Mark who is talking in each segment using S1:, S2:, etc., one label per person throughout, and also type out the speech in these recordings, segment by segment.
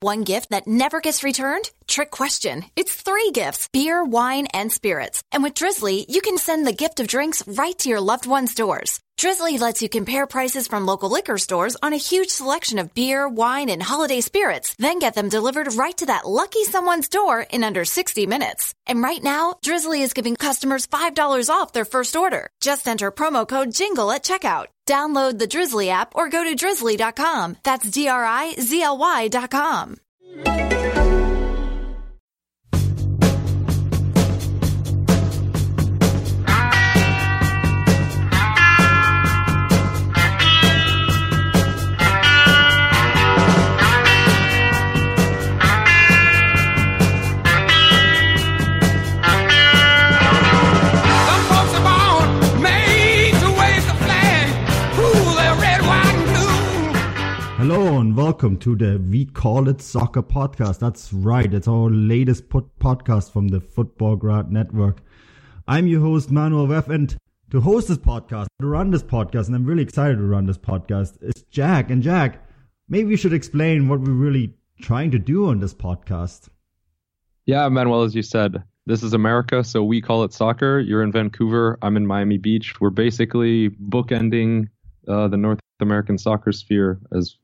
S1: One gift that never gets returned? Trick question. It's three gifts beer, wine, and spirits. And with Drizzly, you can send the gift of drinks right to your loved one's doors. Drizzly lets you compare prices from local liquor stores on a huge selection of beer, wine, and holiday spirits, then get them delivered right to that lucky someone's door in under 60 minutes. And right now, Drizzly is giving customers $5 off their first order. Just enter promo code JINGLE at checkout. Download the Drizzly app or go to drizzly.com. That's D R I Z L Y.com.
S2: welcome to the We Call It Soccer podcast. That's right, it's our latest pod- podcast from the Futbolgrad Network. I'm your host Manuel Veth, and to host this podcast, to run this podcast, and I'm really excited to run this podcast, is Jack. And Jack, maybe you should explain what we're really trying to do on this podcast.
S3: Yeah, Manuel, as you said, this is America, so we call it soccer. You're in Vancouver. I'm in Miami Beach. We're basically bookending uh, the North American soccer sphere as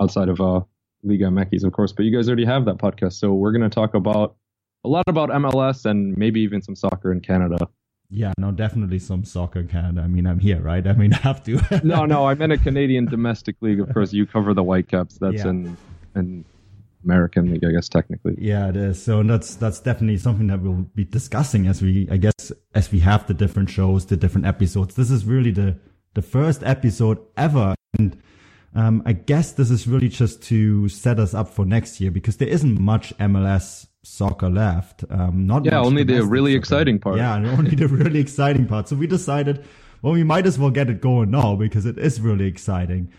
S3: outside of uh, Liga MX, of course. But you guys already have that podcast, so we're going to talk about a lot about MLS and maybe even some soccer in Canada.
S2: Yeah, no, definitely some soccer in Canada. I mean, I'm here, right? I mean, I have to.
S3: No, no, I meant a Canadian domestic league. Of course, you cover the Whitecaps. That's
S2: Yeah.
S3: in in American league, I guess technically.
S2: Yeah, it is. So that's that's definitely something that we'll be discussing as we, I guess, as we have the different shows, the different episodes. This is really the the first episode ever, and um, I guess this is really just to set us up for next year because there isn't much MLS soccer left. Um, not
S3: Yeah, only the really
S2: soccer.
S3: exciting part.
S2: Yeah, only the really exciting part. So we decided, well, we might as well get it going now because it is really exciting.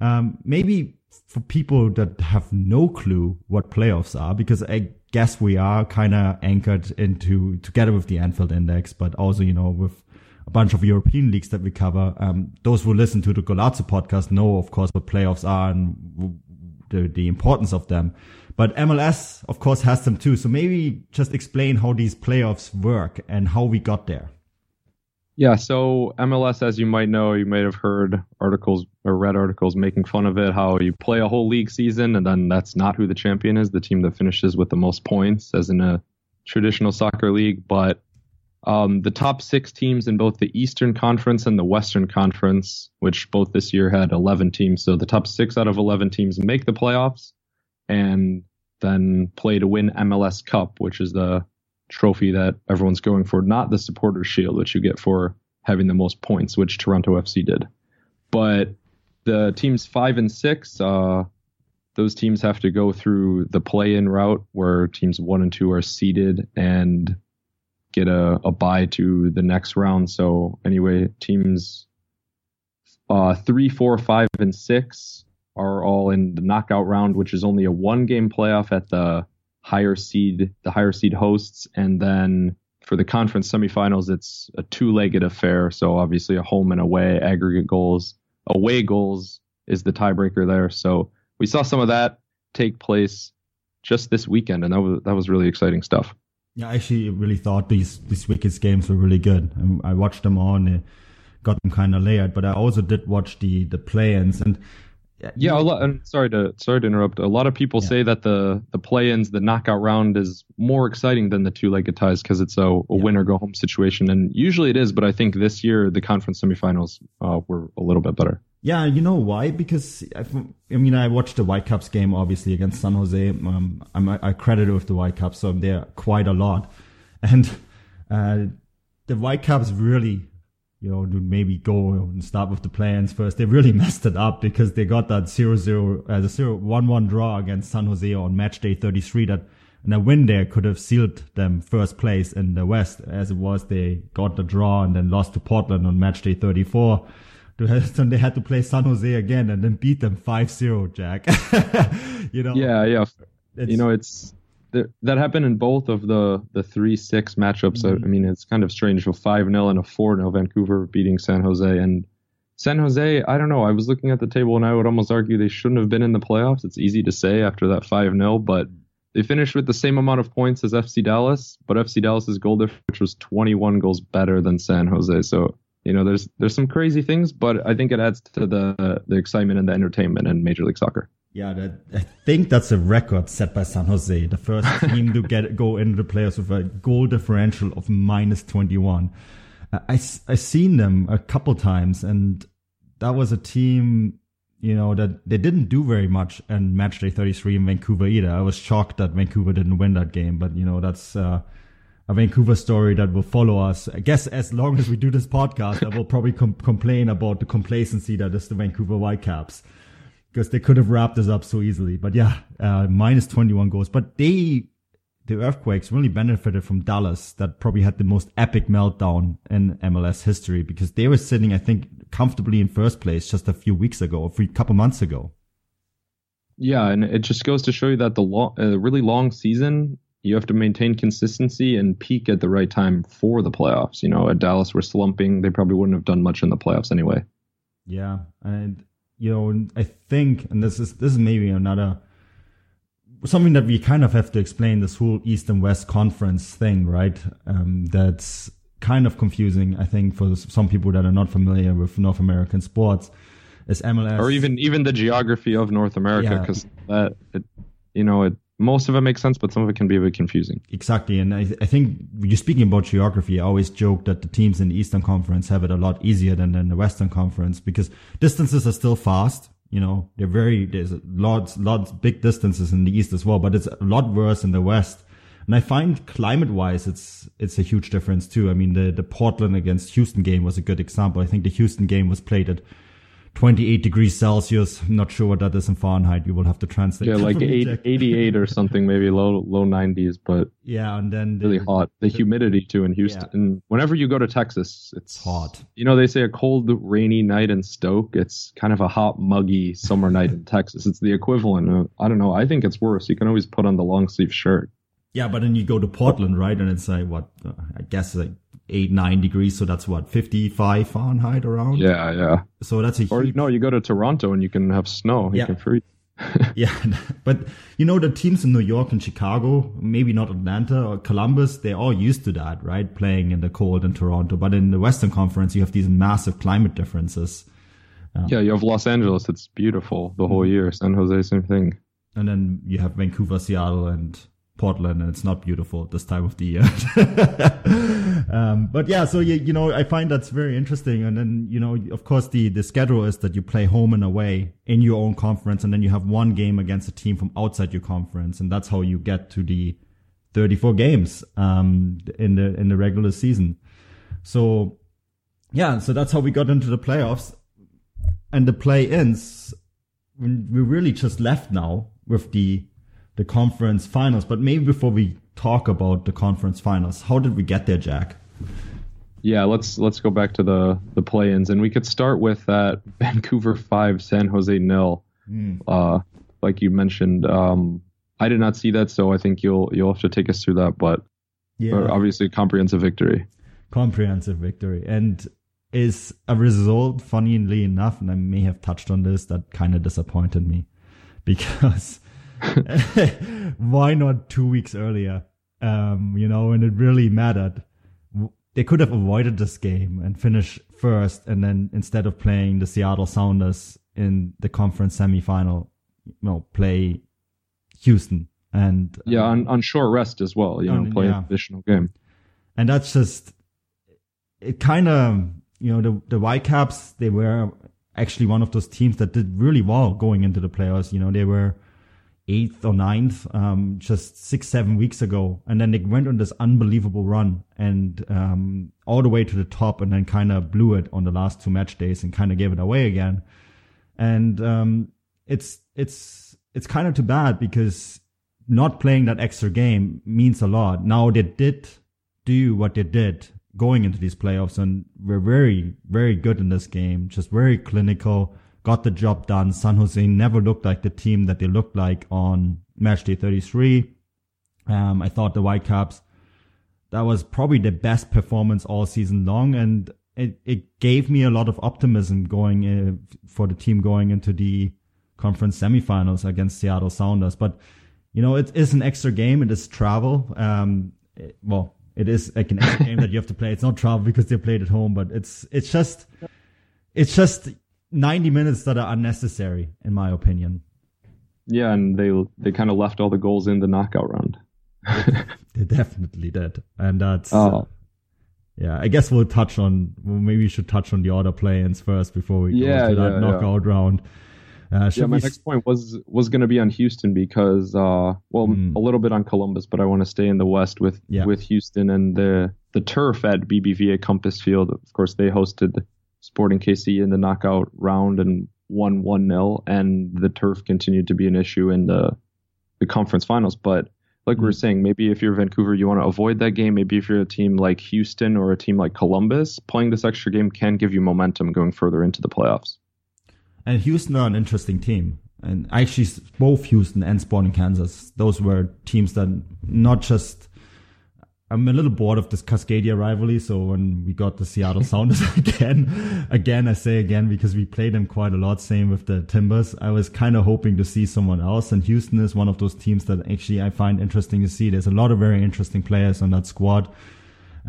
S2: Um, maybe for people that have no clue what playoffs are, because I guess we are kind of anchored into together with the Anfield Index, but also, you know, with a bunch of European leagues that we cover. Um, those who listen to the Golazzo podcast know, of course, what playoffs are and the, the importance of them. But MLS, of course, has them too. So maybe just explain how these playoffs work and how we got there.
S3: Yeah, so MLS, as you might know, you might have heard articles or read articles making fun of it, how you play a whole league season and then that's not who the champion is, the team that finishes with the most points, as in a traditional soccer league. But um, the top six teams in both the Eastern Conference and the Western Conference, which both this year had 11 teams, so the top six out of 11 teams make the playoffs and then play to win MLS Cup, which is the trophy that everyone's going for, not the supporter shield, which you get for having the most points, which Toronto FC did. But the teams five and six, uh, those teams have to go through the play-in route where teams one and two are seeded and get a, a bye to the next round. So anyway, teams uh, three, four, five, and six are all in the knockout round, which is only a one-game playoff at the higher seed, the higher seed hosts, and then for the conference semifinals, it's a two-legged affair. So obviously a home and away aggregate goals, away goals is the tiebreaker there. So we saw some of that take place just this weekend, and that was that was really exciting stuff.
S2: Yeah, I actually really thought these these weekend's games were really good. And I watched them all and got them kind of layered. But I also did watch the the play-ins and
S3: Yeah, a lot. And sorry to sorry to interrupt. A lot of people
S2: Yeah.
S3: say that the the play-ins, the knockout round, is more exciting than the two-legged ties because it's a, a
S2: Yeah.
S3: win or go home situation, and usually it is. But I think this year the conference semifinals uh, were a little bit better.
S2: Yeah, you know why? Because I, I mean, I watched the Whitecaps game obviously against San Jose. Um, I'm I credited with the Whitecaps, so I'm there quite a lot, and uh, the Whitecaps really, you know, maybe go and start with the plans first. They really messed it up because they got that 0-0, uh, the 0 1-1 draw against San Jose on match day 33 that and a win there could have sealed them first place in the West. As it was, they got the draw and then lost to Portland on match day 34. Then they had to play San Jose again and then beat them 5-0, Jack. you know?
S3: Yeah, yeah.
S2: it's-
S3: you know, it's th- that happened in both of the the three six matchups. I-
S2: Mhm.
S3: I mean, it's kind of strange. A five 0 and a four 0 Vancouver beating San Jose, and San Jose, I don't know. I was looking at the table and I would almost argue they shouldn't have been in the playoffs. It's easy to say after that 5 0, but they finished with the same amount of points as FC Dallas, but FC Dallas's goal difference was 21 goals better than San Jose. So, you know, there's there's some crazy things, but I think it adds to the the excitement and the entertainment in Major League Soccer.
S2: Yeah, that, I think that's a record set by San Jose, the first team to get go into the playoffs with a goal differential of minus 21. I, I seen them a couple times and that was a team, you know, that they didn't do very much in match day 33 in Vancouver either. I was shocked that Vancouver didn't win that game, but you know, that's, uh, a Vancouver story that will follow us. I guess as long as we do this podcast, I will probably com- complain about the complacency that is the Vancouver Whitecaps because they could have wrapped this up so easily. But yeah, uh, minus 21 goals. But they the Earthquakes really benefited from Dallas that probably had the most epic meltdown in MLS history because they were sitting, I think, comfortably in first place just a few weeks ago, a few couple months ago.
S3: Yeah, and it just goes to show you that the long, uh, really long season, you have to maintain consistency and peak at the right time for the playoffs. You know, at Dallas, we're slumping; they probably wouldn't have done much in the playoffs anyway.
S2: Yeah, and you know, I think, and this is this is maybe another something that we kind of have to explain this whole East and West conference thing, right? Um, that's kind of confusing, I think, for some people that are not familiar with North American sports. Is MLS
S3: or even even the geography of North America? Because yeah. that it, you know, it most of it makes sense, but some of it can be a bit confusing.
S2: Exactly, and I, I think you're speaking about geography. I always joke that the teams in the Eastern Conference have it a lot easier than in the Western Conference because distances are still fast you know, they're very, there's lots, lots, big distances in the East as well, but it's a lot worse in the West. And I find climate wise, it's, it's a huge difference too. I mean, the, the Portland against Houston game was a good example. I think the Houston game was played at 28 degrees Celsius. I'm not sure what that is in Fahrenheit. You will have to translate.
S3: Yeah, like eight, 88 or something, maybe low low 90s, but
S2: yeah, and then
S3: the, really hot. The, the humidity too in Houston. Yeah. And whenever you go to Texas, it's,
S2: hot.
S3: You know, they say a cold, rainy night in Stoke. It's kind of a hot, muggy summer night in Texas. It's the equivalent. Of, I don't know. I think it's worse. You can always put on the long sleeve shirt.
S2: Yeah, but then you go to Portland, right? And it's like what I guess like eight nine degrees so that's what 55 fahrenheit around?
S3: Yeah yeah.
S2: So that's a
S3: or huge... no you go to toronto and you can have snow you
S2: yeah.
S3: can freeze.
S2: Yeah but you know the teams in new york and chicago maybe not atlanta or columbus they're all used to that right? Playing in the cold in toronto but in the western conference you have these massive climate differences.
S3: Um, yeah you have los angeles it's beautiful the whole mm-hmm. year san jose same thing.
S2: And then you have vancouver seattle and Portland and it's not beautiful this time of the year. um, but yeah, so you, you know, I find that's very interesting. And then, you know, of course the, the schedule is that you play home and away in your own conference and then you have one game against a team from outside your conference. And that's how you get to the 34 games, um, in the, in the regular season. So yeah, so that's how we got into the playoffs and the play-ins. We really just left now with the the conference finals. But maybe before we talk about the conference finals, how did we get there, Jack?
S3: Yeah, let's let's go back to the the play-ins, and we could start with that Vancouver five, San Jose nil. Mm. Uh, like you mentioned, um, I did not see that, so I think you'll you'll have to take us through that. But yeah. obviously, comprehensive victory.
S2: Comprehensive victory, and is a result, funnily enough, and I may have touched on this, that kind of disappointed me because why not two weeks earlier? Um, you know, and it really mattered. They could have avoided this game and finished first, and then instead of playing the Seattle Sounders in the conference semifinal, you know, play Houston and
S3: yeah, on, on short rest as well. You know, play yeah. an additional game,
S2: and that's just it. Kind of, you know, the the Whitecaps they were actually one of those teams that did really well going into the playoffs. You know, they were eighth or ninth um, just six seven weeks ago. And then they went on this unbelievable run and um, all the way to the top and then kind of blew it on the last two match days and kind of gave it away again. And um, it's it's it's kind of too bad because not playing that extra game means a lot. Now they did do what they did going into these playoffs and we're very very good in this game just very clinical got the job done. San Jose never looked like the team that they looked like on match day 33. Um, I thought the Whitecaps, that was probably the best performance all season long. And it, it gave me a lot of optimism going uh, for the team going into the conference semifinals against Seattle Sounders. But you know, it is an extra game. It is travel. Um, it, well, it is like an extra game that you have to play. It's not travel because they played at home, but it's it's just it's just 90 minutes that are unnecessary, in my opinion.
S3: Yeah, and they they kind of left all the goals in the knockout round.
S2: they definitely did, and that's.
S3: Oh.
S2: Uh, yeah, I guess we'll touch on. Well, maybe we should touch on the other play-ins first before we
S3: Yeah,
S2: go to that
S3: yeah,
S2: knockout round. Uh,
S3: Yeah, my
S2: we
S3: next point was was going to be on Houston because, uh, well,
S2: Mm.
S3: a little bit on Columbus, but I want to stay in the West with
S2: Yeah.
S3: with Houston and the the turf at BBVA Compass Field. Of course, they hosted Sporting KC in the knockout round and won one 0 and the turf continued to be an issue in the the conference finals. But like we were
S2: Mm.
S3: saying, maybe if you're Vancouver, you want to avoid that game. Maybe if you're a team like Houston or a team like Columbus, playing this extra game can give you momentum going further into the playoffs.
S2: And Houston are an interesting team. And actually, both Houston and Sporting Kansas, those were teams that not just. I'm a little bored of this Cascadia rivalry. So when we got the Seattle Sounders again, again, I say again because we played them quite a lot. Same with the Timbers. I was kind of hoping to see someone else. And Houston is one of those teams that actually I find interesting to see. There's a lot of very interesting players on that squad.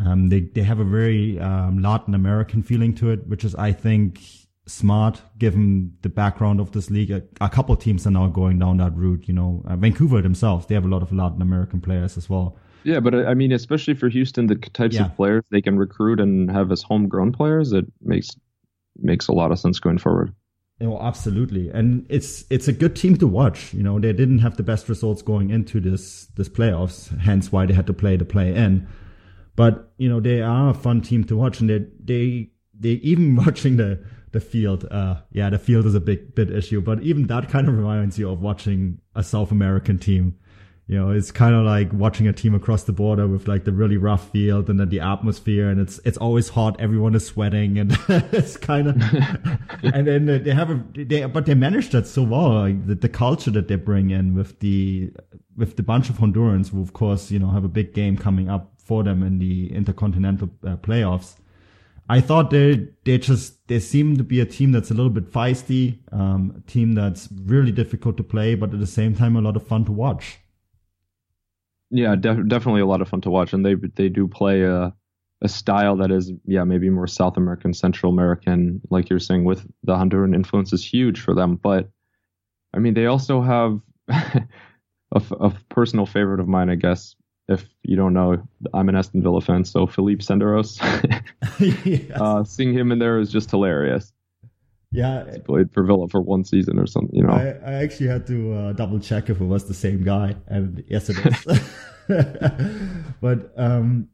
S2: Um, they they have a very um, Latin American feeling to it, which is I think smart given the background of this league. A, a couple of teams are now going down that route. You know, uh, Vancouver themselves they have a lot of Latin American players as well.
S3: Yeah, but uh, I mean, especially for Houston, the types
S2: Yeah.
S3: of players they can recruit and have as homegrown players, it makes makes a lot of sense going forward.
S2: Oh, absolutely, and it's it's a good team to watch. You know, they didn't have the best results going into this this playoffs, hence why they had to play the play in. But you know, they are a fun team to watch, and they they they even watching the the field. Uh, yeah, the field is a big bit issue, but even that kind of reminds you of watching a South American team. You know, it's kind of like watching a team across the border with like the really rough field and then the atmosphere, and it's it's always hot. Everyone is sweating, and it's kind of. and then they have a they, but they manage that so well. Like the, the culture that they bring in with the with the bunch of Hondurans, who of course you know have a big game coming up for them in the intercontinental uh, playoffs. I thought they they just they seem to be a team that's a little bit feisty, um, a team that's really difficult to play, but at the same time a lot of fun to watch.
S3: Yeah, def- definitely a lot of fun to watch, and they they do play a a style that is yeah maybe more South American, Central American, like you're saying, with the Honduran influence is huge for them. But I mean, they also have a, f- a personal favorite of mine, I guess. If you don't know, I'm an Aston Villa fan, so Philippe Senderos.
S2: yes.
S3: uh, seeing him in there is just hilarious.
S2: Yeah,
S3: He played for Villa for one season or something, you know.
S2: I, I actually had to uh, double check if it was the same guy, and yes, it is. but um,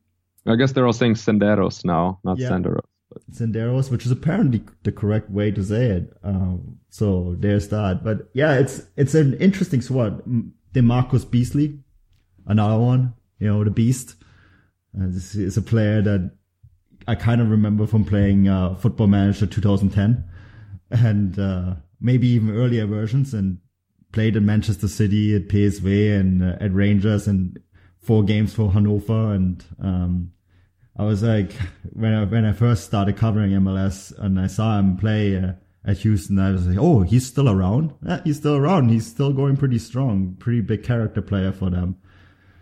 S3: I guess they're all saying Senderos now, not
S2: Yeah.
S3: Senderos.
S2: Senderos, which is apparently the correct way to say it. Um, so there's that. But yeah, it's it's an interesting squad. DaMarcus Beasley, another one. You know, the Beast. Uh, this is a player that I kind of remember from playing uh, Football Manager 2010, and uh, maybe even earlier versions, and played in Manchester City, at PSV, and uh, at Rangers, and four games for Hannover, and um, I was like, when I, when I first started covering MLS and I saw him play uh, at Houston, I was like, oh, he's still around. Yeah, he's still around. He's still going pretty strong. Pretty big character player for them.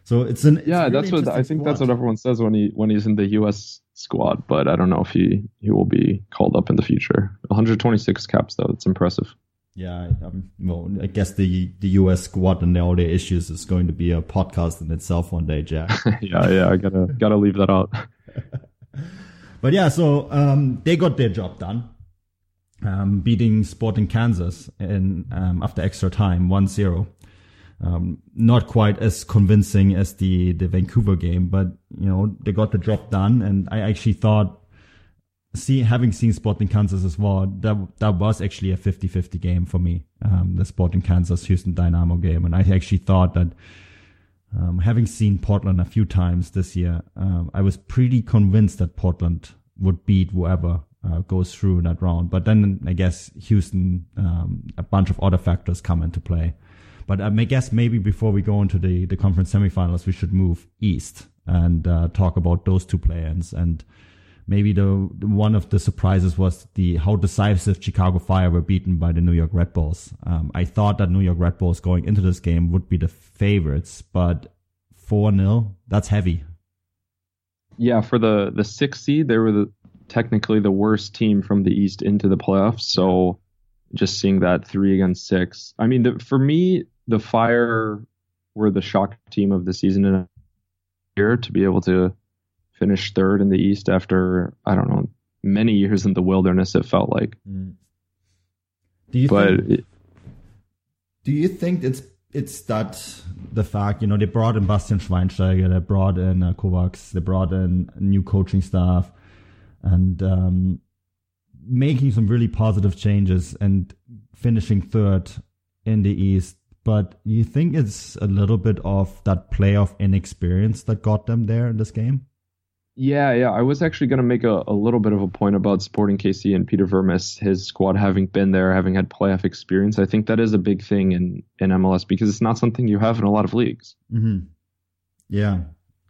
S2: So it's an
S3: Yeah,
S2: really
S3: that's what I think. That's what everyone says when he when he's in the U.S. squad. But I don't know if he he will be called up in the future. 126 caps though, it's impressive.
S2: Yeah, um, well, I guess the the US squad and all their issues is going to be a podcast in itself one day, Jack.
S3: yeah, yeah, I gotta gotta leave that out.
S2: But yeah, so um, they got their job done, um, beating Sporting Kansas in um, after extra time, 1-0. Um, not quite as convincing as the the Vancouver game, but you know they got the job done, and I actually thought, see, having seen Sporting Kansas as well, that that was actually a 50-50 game for me, um, the Sporting Kansas Houston Dynamo game, and I actually thought that um, having seen Portland a few times this year, um, I was pretty convinced that Portland would beat whoever uh, goes through in that round. But then I guess Houston, um, a bunch of other factors come into play. But I guess maybe before we go into the, the conference semifinals, we should move east and uh, talk about those two play-ins. And maybe the, the one of the surprises was the how decisive Chicago Fire were beaten by the New York Red Bulls. Um, I thought that New York Red Bulls going into this game would be the favorites, but four 0 that's heavy.
S3: Yeah, for the the sixth seed, they were the technically the worst team from the East into the playoffs. So just seeing that three against six, I mean, the, for me, the Fire were the shock team of the season in a year to be able to finish third in the East after I don't know many years in the wilderness. It felt like.
S2: Mm. Do you
S3: but
S2: think,
S3: it,
S2: do you think it's it's that the fact you know they brought in Bastian Schweinsteiger, they brought in uh, Kovacs, they brought in new coaching staff, and um, making some really positive changes and finishing third in the East. But you think it's a little bit of that playoff inexperience that got them there in this game?
S3: Yeah, yeah. I was actually going to make a, a little bit of a point about Sporting KC and Peter Vermes, his squad having been there, having had playoff experience. I think that is a big thing in, in MLS because it's not something you have in a lot of leagues.
S2: Mm-hmm. Yeah,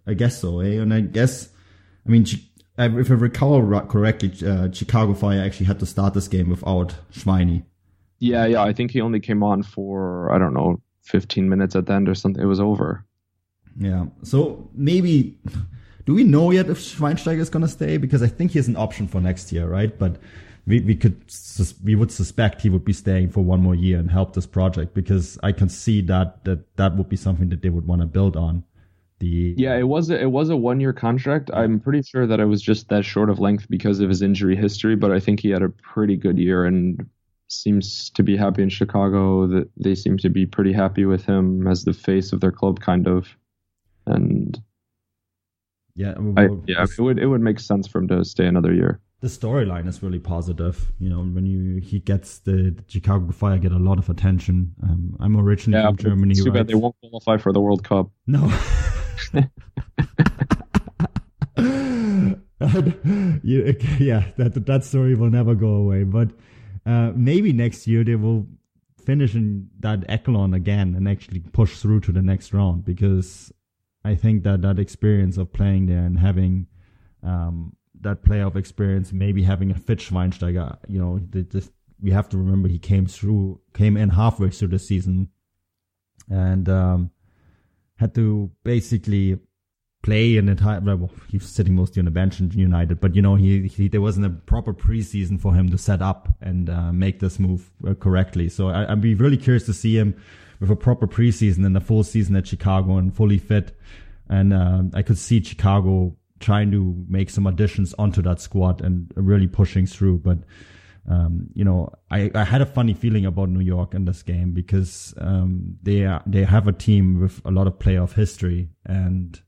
S2: I guess so. Eh? And I guess, I mean, if I recall correctly, uh, Chicago Fire actually had to start this game without Schweini.
S3: Yeah, yeah. I think he only came on for, I don't know, 15 minutes at the end or something. It was over.
S2: Yeah. So maybe do we know yet if Schweinsteiger is going to stay? Because I think he has an option for next year, right? But we, we could, we would suspect he would be staying for one more year and help this project because I can see that, that, that would be something that they would want to build on. The,
S3: yeah, it was a, it was a one year contract. I'm pretty sure that it was just that short of length because of his injury history, but I think he had a pretty good year and seems to be happy in Chicago. That they seem to be pretty happy with him as the face of their club, kind of. And
S2: yeah,
S3: I, yeah, it would it would make sense for him to stay another year.
S2: The storyline is really positive. You know, when you he gets the, the Chicago Fire get a lot of attention. Um, I'm originally yeah, from Germany.
S3: Too
S2: right?
S3: bad they won't qualify for the World Cup.
S2: No. yeah, that that story will never go away. But uh, maybe next year they will finish in that echelon again and actually push through to the next round because I think that that experience of playing there and having um, that playoff experience, maybe having a Fitz you know, this, we have to remember he came through, came in halfway through the season, and um, had to basically play an entire. Well, he was sitting mostly on the bench in United, but you know, he, he there wasn't a proper preseason for him to set up and uh, make this move uh, correctly. So I, I'd be really curious to see him with a proper preseason and a full season at Chicago and fully fit. And uh, I could see Chicago trying to make some additions onto that squad and really pushing through. But um, you know, I, I had a funny feeling about New York in this game because um, they are, they have a team with a lot of playoff history, and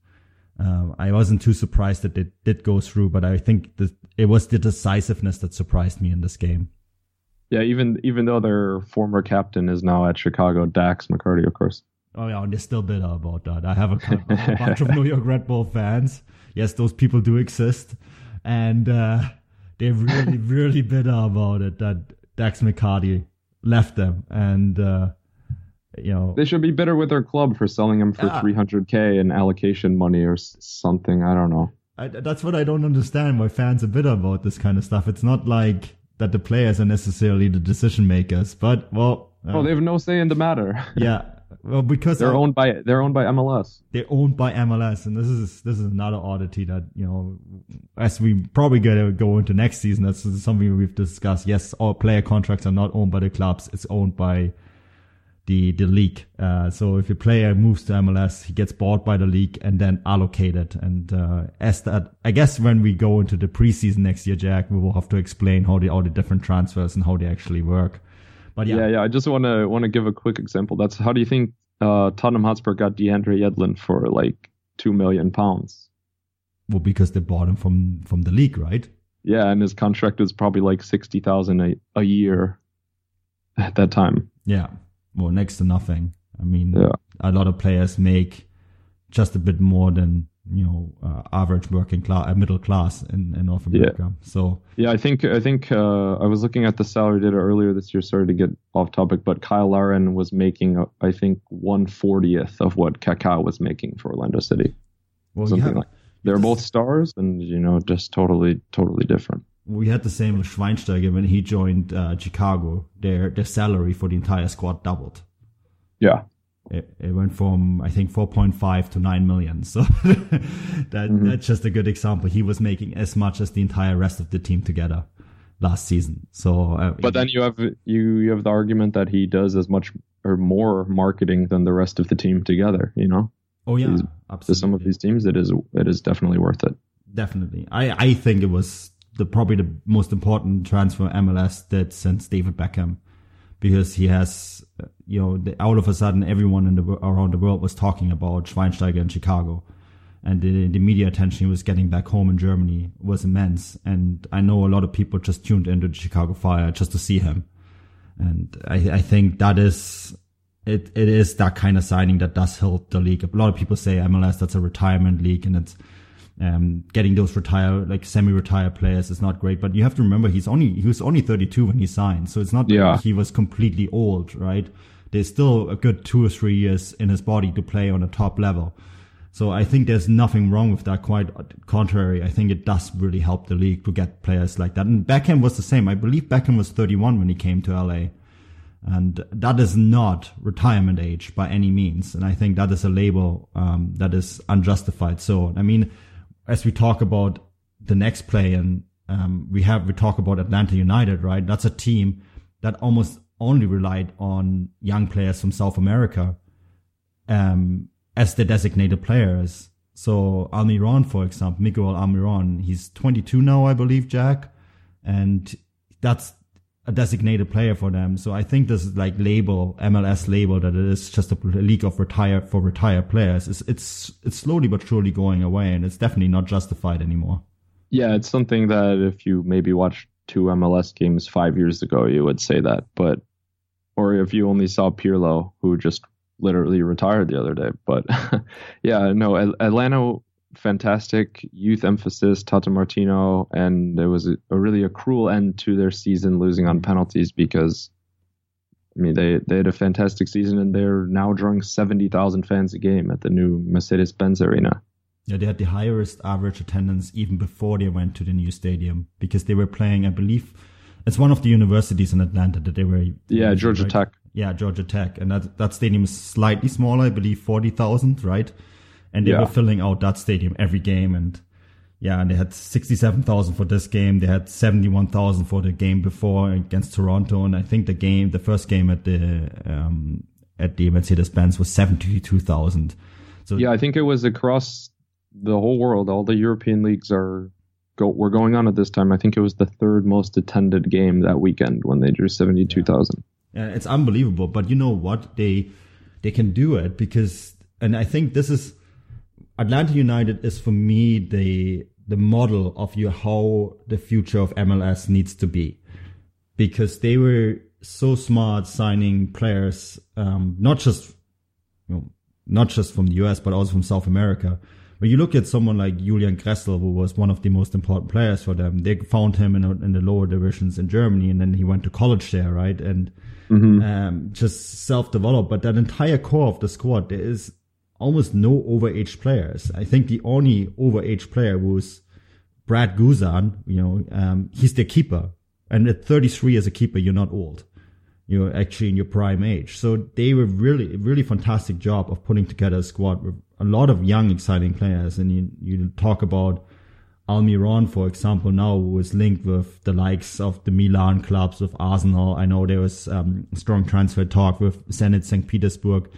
S2: um, I wasn't too surprised that it did go through. But I think that it was the decisiveness that surprised me in this game.
S3: Yeah, even even though their former captain is now at Chicago, Dax McCarty, of course.
S2: Oh yeah, and they're still bitter about that. I have a, a bunch of New York Red Bull fans. Yes, those people do exist, and uh, they're really, really bitter about it that Dax McCarty left them, and uh, you know
S3: they should be bitter with their club for selling him for 300k in allocation money or something. I don't know.
S2: I, that's what I don't understand. Why fans are bitter about this kind of stuff. It's not like that the players are necessarily the decision makers. But well,
S3: uh, oh, they have no say in the matter.
S2: yeah, well, because
S3: they're owned by they're owned by MLS.
S2: They're owned by MLS, and this is this is another oddity that you know, as we probably gonna go into next season. That's something we've discussed. Yes, all player contracts are not owned by the clubs; it's owned by the the league. Uh, so if a player moves to MLS, he gets bought by the league and then allocated. And uh, as that, I guess when we go into the preseason next year, Jack, we will have to explain how the all the different transfers and how they actually work.
S3: But yeah, yeah, yeah I just want to want to give a quick example. That's how do you think uh, Tottenham Hotspur got DeAndre Yedlin for like two million pounds?
S2: Well, because they bought him from from the league, right?
S3: Yeah, and his contract was probably like sixty thousand a a year at that time.
S2: Yeah, well, next to nothing. I mean, yeah. a lot of players make just a bit more than you know uh, average working class, uh, middle class in, in North America. Yeah. So
S3: yeah, I think I think uh, I was looking at the salary data earlier this year. Sorry to get off topic, but Cyle Larin was making I think one fortieth of what Kaká was making for Orlando City.
S2: Well, you have, like.
S3: They're both stars, and you know, just totally, totally different.
S2: We had the same with Schweinsteiger when he joined uh, Chicago. Their their salary for the entire squad doubled.
S3: Yeah,
S2: it, it went from I think 4.5 to 9 million. So that mm-hmm. that's just a good example. He was making as much as the entire rest of the team together last season. So,
S3: uh, but then you have you you have the argument that he does as much or more marketing than the rest of the team together. You know.
S2: Oh yeah, He's,
S3: absolutely. To some of these teams, it is it is definitely worth it.
S2: Definitely, I I think it was the probably the most important transfer MLS did since David Beckham because he has, uh, you know, the, all of a sudden everyone in the around the world was talking about Schweinsteiger in Chicago, and the, the media attention he was getting back home in Germany was immense. And I know a lot of people just tuned into the Chicago Fire just to see him, and I, I think that is it. It is that kind of signing that does help the league. A lot of people say MLS that's a retirement league, and it's um, getting those retire like semi-retired players is not great. But you have to remember he's only he was only 32 when he signed, so it's not yeah. like he was completely old, right? There's still a good two or three years in his body to play on a top level. So I think there's nothing wrong with that. Quite contrary, I think it does really help the league to get players like that. And Beckham was the same. I believe Beckham was 31 when he came to LA. And that is not retirement age by any means. And I think that is a label um, that is unjustified. So, I mean, as we talk about the next play and um, we have we talk about Atlanta United, right? That's a team that almost only relied on young players from South America um, as the designated players. So Almiron, for example, Miguel Almiron, he's 22 now, I believe, Jack, and that's a designated player for them. So I think this like label, MLS label, that it is just a league of retired for retired players. It's it's it's slowly but surely going away, and it's definitely not justified anymore.
S3: Yeah, it's something that if you maybe watched two MLS games five years ago, you would say that, but or if you only saw Pirlo, who just literally retired the other day. But yeah, no, Atlanta fantastic youth emphasis, Tata Martino, and it was a, a, really a cruel end to their season, losing on penalties because. I mean, they, they had a fantastic season and they're now drawing 70,000 fans a game at the new Mercedes Benz Arena.
S2: Yeah, they had the highest average attendance even before they went to the new stadium because they were playing, I believe, it's one of the universities in Atlanta that they were.
S3: Yeah, Georgia right? Tech.
S2: Yeah, Georgia Tech. And that, that stadium is slightly smaller, I believe 40,000, right? And they yeah. were filling out that stadium every game. And yeah, and they had 67,000 for this game. They had 71,000 for the game before against Toronto. And I think the game, the first game at the, um, at the Mercedes Benz was 72,000.
S3: So yeah, I think it was across the whole world. All the European leagues are go, were going on at this time. I think it was the third most attended game that weekend when they drew 72,000.
S2: Yeah, it's unbelievable. But you know what? They, they can do it because, and I think this is, Atlanta United is for me the the model of you how the future of MLS needs to be, because they were so smart signing players, um, not just you know, not just from the US but also from South America. When you look at someone like Julian Gressel, who was one of the most important players for them, they found him in, in the lower divisions in Germany, and then he went to college there, right? And mm-hmm. um, just self-developed. But that entire core of the squad, there is almost no overage players. I think the only overage player was Brad Guzan. You know, um, he's the keeper, and at 33 as a keeper, you're not old. You're actually in your prime age. So they were really, really fantastic job of putting together a squad with a lot of young, exciting players. And you, you talk about Almiron, for example, now who is linked with the likes of the Milan clubs, with Arsenal. I know there was um, strong transfer talk with Zenit St. Petersburg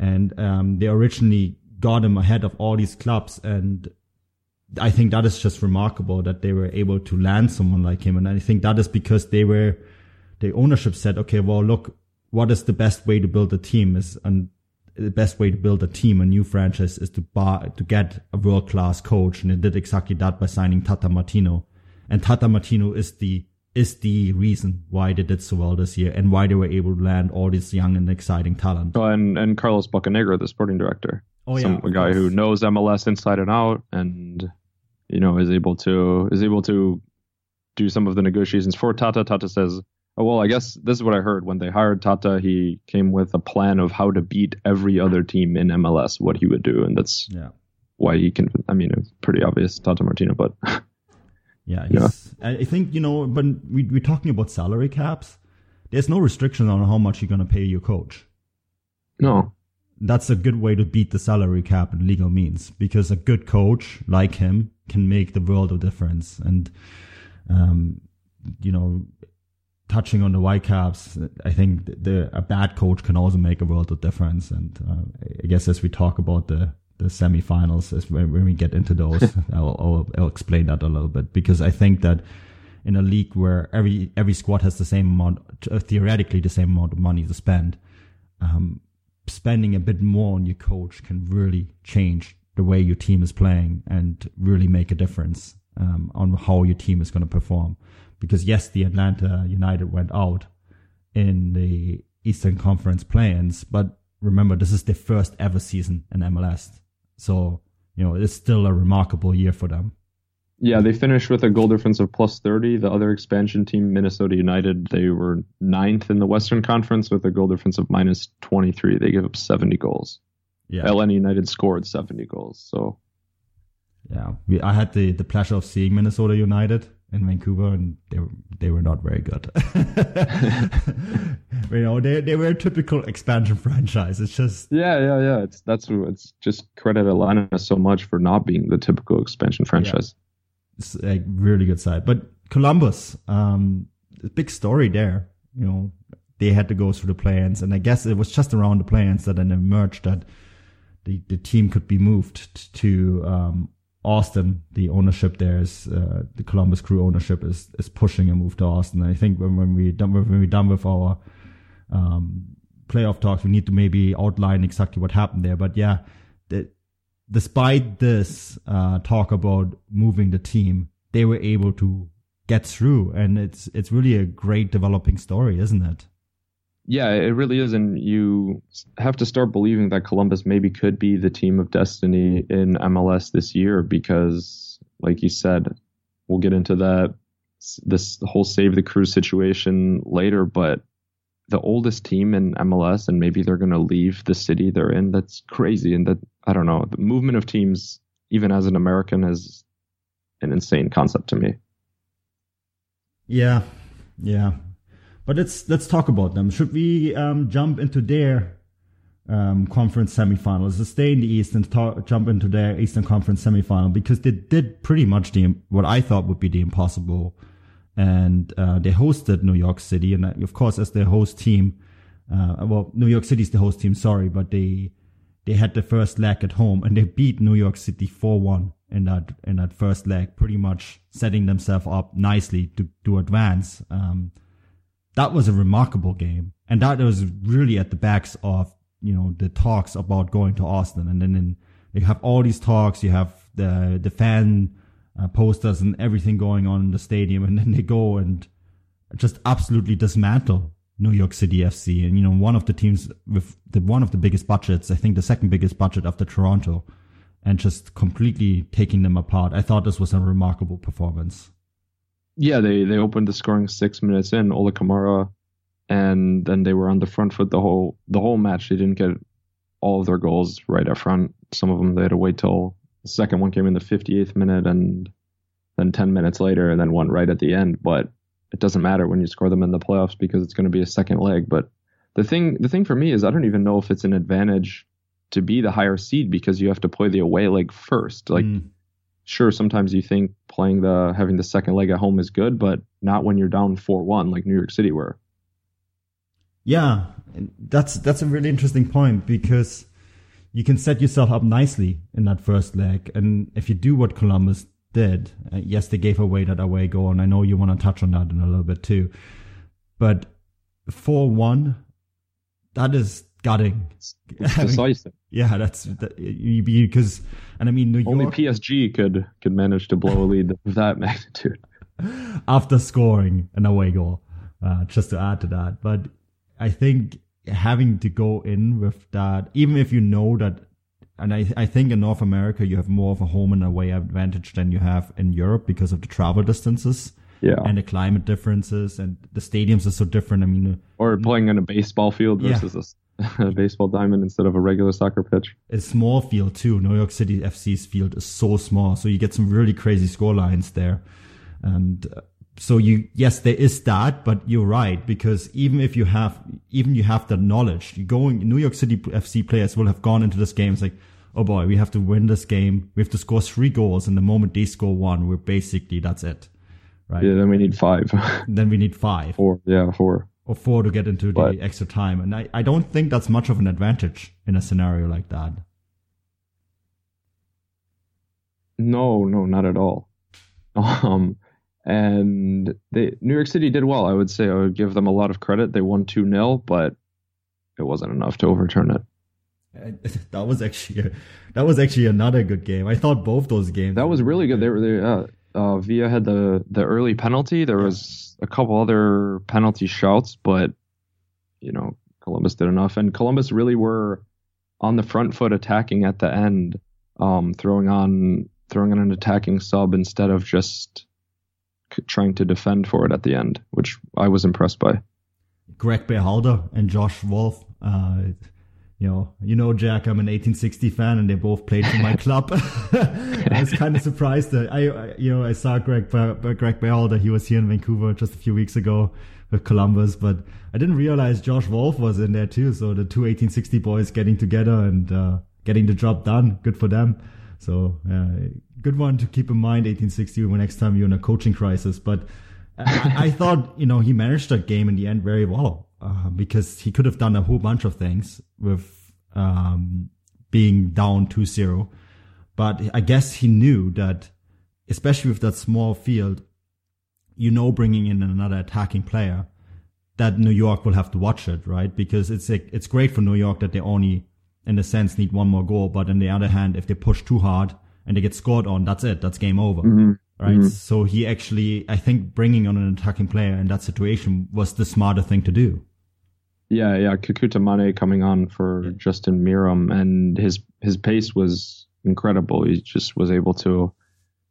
S2: and um, they originally got him ahead of all these clubs. And I think that is just remarkable that they were able to land someone like him. And I think that is because they were the ownership said okay well look what is the best way to build a team is and the best way to build a team a new franchise is to buy to get a world class coach. And they did exactly that by signing Tata Martino. And Tata Martino is the is the reason why they did so well this year and why they were able to land all this young and exciting talent.
S3: Oh, and and Carlos Bocanegra, the sporting director. Oh yeah, Some, a guy who knows MLS inside and out, and you know is able to is able to do some of the negotiations for Tata. Tata says, "Oh well, I guess this is what I heard when they hired Tata. He came with a plan of how to beat every other team in MLS, what he would do, and that's
S2: yeah."
S3: why he can. I mean, it's pretty obvious, Tata Martino, but
S2: Yeah, he's, I think you know, but we, we're talking about salary caps. There's no restriction on how much you're going to pay your coach.
S3: no,
S2: That's a good way to beat the salary cap in legal means because a good coach like him can make the world of difference. And, um, you know, touching on the Whitecaps, I think the a bad coach can also make a world of difference. And uh, I guess as we talk about the the semifinals, as when, when we get into those, I'll, I'll I'll explain that a little bit because I think that in a league where every every squad has the same amount, uh, theoretically the same amount of money to spend, um, spending a bit more on your coach can really change the way your team is playing and really make a difference um, on how your team is going to perform. Because yes, the Atlanta United went out in the Eastern Conference play-ins, but remember this is their first ever season in MLS, so you know it's still a remarkable year for them.
S3: Yeah, they finished with a goal difference of plus 30. The other expansion team, Minnesota United, they were ninth in the Western Conference with a goal difference of minus 23. They gave up 70 goals.
S2: Yeah,
S3: LN United scored 70 goals. So,
S2: yeah. We, I had the the pleasure of seeing Minnesota United in Vancouver, and they were they were not very good. you know, they they were a typical expansion franchise. It's just
S3: yeah, yeah, yeah. It's that's it's just credit Atlanta so much for not being the typical expansion franchise.
S2: it's a really good side. But Columbus, um, big story there. You know, they had to go through the plans, and I guess it was just around the plans that then emerged that the the team could be moved to um, Austin. The ownership there is uh, the Columbus Crew ownership is is pushing a move to Austin. I think when when we done when we done with our um, playoff talks, we need to maybe outline exactly what happened there. But yeah, the, despite this uh, talk about moving the team, they were able to get through, and it's it's really a great developing story, isn't it?
S3: Yeah, it really is, and you have to start believing that Columbus maybe could be the team of destiny in MLS this year because, like you said, we'll get into that this whole save the crew situation later, but the oldest team in MLS and maybe they're going to leave the city they're in. That's crazy. And that, I don't know, the movement of teams, even as an American, is an insane concept to me.
S2: Yeah, yeah. But let's let's talk about them. Should we um, jump into their um, conference semifinals? Let's stay in the East and jump into their Eastern Conference semifinal because they did pretty much the what I thought would be the impossible, and uh, they hosted New York City, and uh, of course as their host team, uh, well New York City is the host team, sorry, but they they had the first leg at home and they beat New York City four one in that in that first leg, pretty much setting themselves up nicely to to advance. Um, that was a remarkable game, and that was really at the backs of you know the talks about going to Austin, and then in, you have all these talks, you have the the fan uh, posters and everything going on in the stadium, and then they go and just absolutely dismantle New York City FC, and you know one of the teams with the one of the biggest budgets, I think the second biggest budget after Toronto, and just completely taking them apart. I thought this was a remarkable performance.
S3: Yeah, they they opened the scoring six minutes in, Ola Kamara, and then they were on the front foot the whole the whole match. They didn't get all of their goals right up front. Some of them they had to wait till the second one came in the 58th minute, and then 10 minutes later, and then one right at the end. But it doesn't matter when you score them in the playoffs because it's going to be a second leg. But the thing the thing for me is I don't even know if it's an advantage to be the higher seed because you have to play the away leg first. Like
S2: Mm.
S3: sure, sometimes you think playing the having the second leg at home is good, but not when you're down four one like New York City were.
S2: Yeah, that's that's a really interesting point because you can set yourself up nicely in that first leg, and if you do what Columbus did, uh, yes, they gave away that away goal, and I know you want to touch on that in a little bit too, but four one, that is gutting.
S3: It's decisive.
S2: yeah, that's that, you- because, and I mean New
S3: Only
S2: York
S3: PSG could could manage to blow a lead of that magnitude.
S2: after scoring an away goal. Uh, just to add to that, but I think having to go in with that, even if you know that, and I, I think in North America you have more of a home and away advantage than you have in Europe because of the travel distances
S3: Yeah.
S2: and the climate differences and the stadiums are so different. I mean,
S3: or playing in a baseball field versus Yeah. a baseball diamond instead of a regular soccer pitch.
S2: a small field too. New York City FC's field is so small, so you get some really crazy score lines there. And uh, so you, yes, there is that, but you're right because even if you have, even you have the knowledge, you going New York City FC players will have gone into this game. It's like, oh boy, we have to win this game. We have to score three goals, and the moment they score one, we're basically that's it, right?
S3: Yeah, then we need five.
S2: Then we need five
S3: four. Yeah, four.
S2: Or four to get into the
S3: But-
S2: extra time, and I, I don't think that's much of an advantage in a scenario like that.
S3: No, no, not at all. Um, and they New York City did well. I would say I would give them a lot of credit. They won two 0 but it wasn't enough to overturn it.
S2: That was actually that was actually another good game. I thought both those games
S3: That was really good. They were they, uh, uh, Villa had the the early penalty. There was a couple other penalty shouts, but you know Columbus did enough, and Columbus really were on the front foot attacking at the end, um, throwing on throwing on an attacking sub instead of just c- trying to defend for it at the end, which I was impressed by.
S2: Greg Berhalter and Josh Wolff. Uh, you know, you know, Jack, I'm an 1860 fan, and they both played for my club. I was kind of surprised that I, I- you know, I saw Greg Ber- Ber- that He was here in Vancouver just a few weeks ago with Columbus, but I didn't realize Josh Wolff was in there too. So the two 1860 boys getting together and uh, getting the job done. Good for them. So uh, good one to keep in mind. 1860 when next time you're in a coaching crisis, but. I, I thought, you know, he managed that game in the end very well uh, because he could have done a whole bunch of things with um, being down 2-0. But I guess he knew that, especially with that small field, you know, bringing in another attacking player, that New York will have to watch it, right? Because it's like, it's great for New York that they only, in a sense, need one more goal. But on the other hand, if they push too hard and they get scored on, that's it. That's game over right? So he actually, I think, bringing on an attacking player in that situation was the smarter thing to do.
S3: Yeah, yeah, Kekuta Manneh coming on for Justin Meram, and his his pace was incredible. He just was able to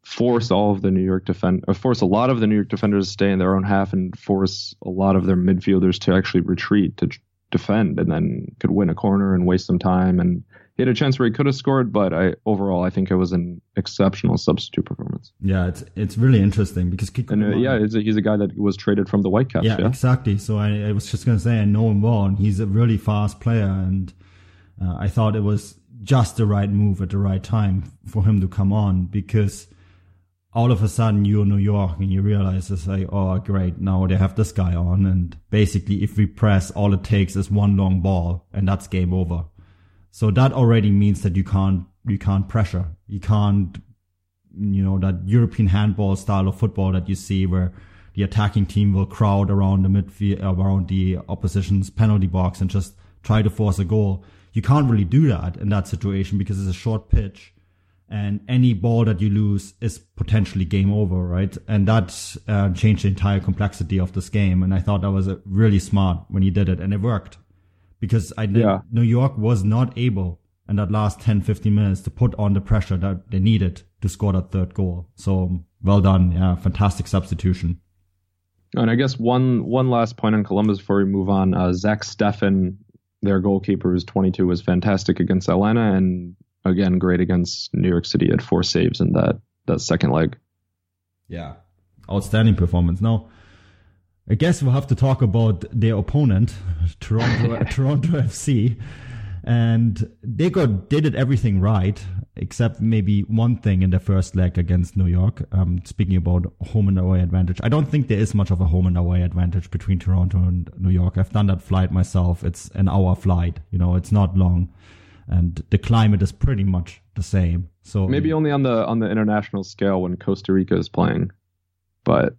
S3: force all of the New York defend, or uh, force a lot of the New York defenders to stay in their own half, and force a lot of their midfielders to actually retreat to defend, and then could win a corner and waste some time. And he had a chance where he could have scored, but I overall I think it was an exceptional substitute performance.
S2: Yeah, it's it's really interesting because Kiko
S3: And uh, yeah, he's a, he's a guy that was traded from the Whitecaps.
S2: yeah,
S3: Yeah,
S2: exactly. So I, I was just gonna say I know him well, and he's a really fast player, and uh, I thought it was just the right move at the right time for him to come on because all of a sudden you're New York and you realize it's like, oh great, now they have this guy on, and basically if we press, all it takes is one long ball, and that's game over. So that already means that you can't you can't pressure, you can't you know that European handball style of football that you see where the attacking team will crowd around the midfield around the opposition's penalty box and just try to force a goal. You can't really do that in that situation because it's a short pitch and any ball that you lose is potentially game over, right? And that uh, changed the entire complexity of this game. And I thought that was uh, really smart when he did it and it worked because I
S3: Yeah.
S2: New York was not able in that last 10, 15 minutes to put on the pressure that they needed to score that third goal. So well done. Yeah. Fantastic substitution.
S3: And I guess one one last point on Columbus before we move on. Uh, Zach Steffen, their goalkeeper, who's 22, was fantastic against Atlanta, and again great against New York City. Had four saves in that that second leg.
S2: Yeah. Outstanding performance. Now, I guess we'll have to talk about their opponent, Toronto, Toronto FC. And they got, they did everything right, except maybe one thing in the first leg against New York. Um, speaking about home and away advantage. I don't think there is much of a home and away advantage between Toronto and New York. I've done that flight myself. It's an hour flight. You know, it's not long and the climate is pretty much the same. So
S3: Maybe only on the on the international scale when Costa Rica is playing, but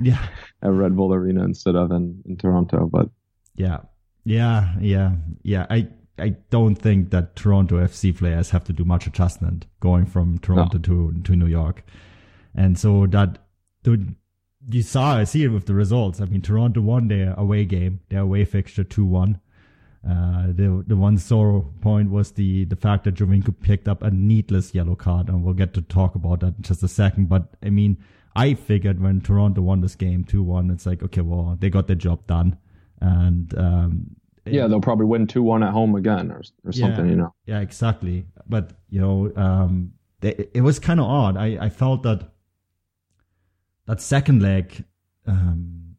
S2: yeah.
S3: at Red Bull Arena instead of in, in Toronto. But
S2: Yeah. Yeah, yeah, yeah. I I don't think that Toronto FC players have to do much adjustment going from Toronto to to New York. And so that dude, you saw I see it with the results. I mean Toronto won their away game, their away fixture two one. Uh, the the one sore point was the the fact that Giovinco picked up a needless yellow card, and we'll get to talk about that in just a second. But I mean, I figured when Toronto won this game two one, it's like okay, well they got their job done, and um,
S3: yeah, they'll probably win two one at home again or or something.
S2: Yeah.
S3: You know.
S2: Yeah, exactly. But you know, um, they, it was kind of odd. I, I felt that that second leg, um,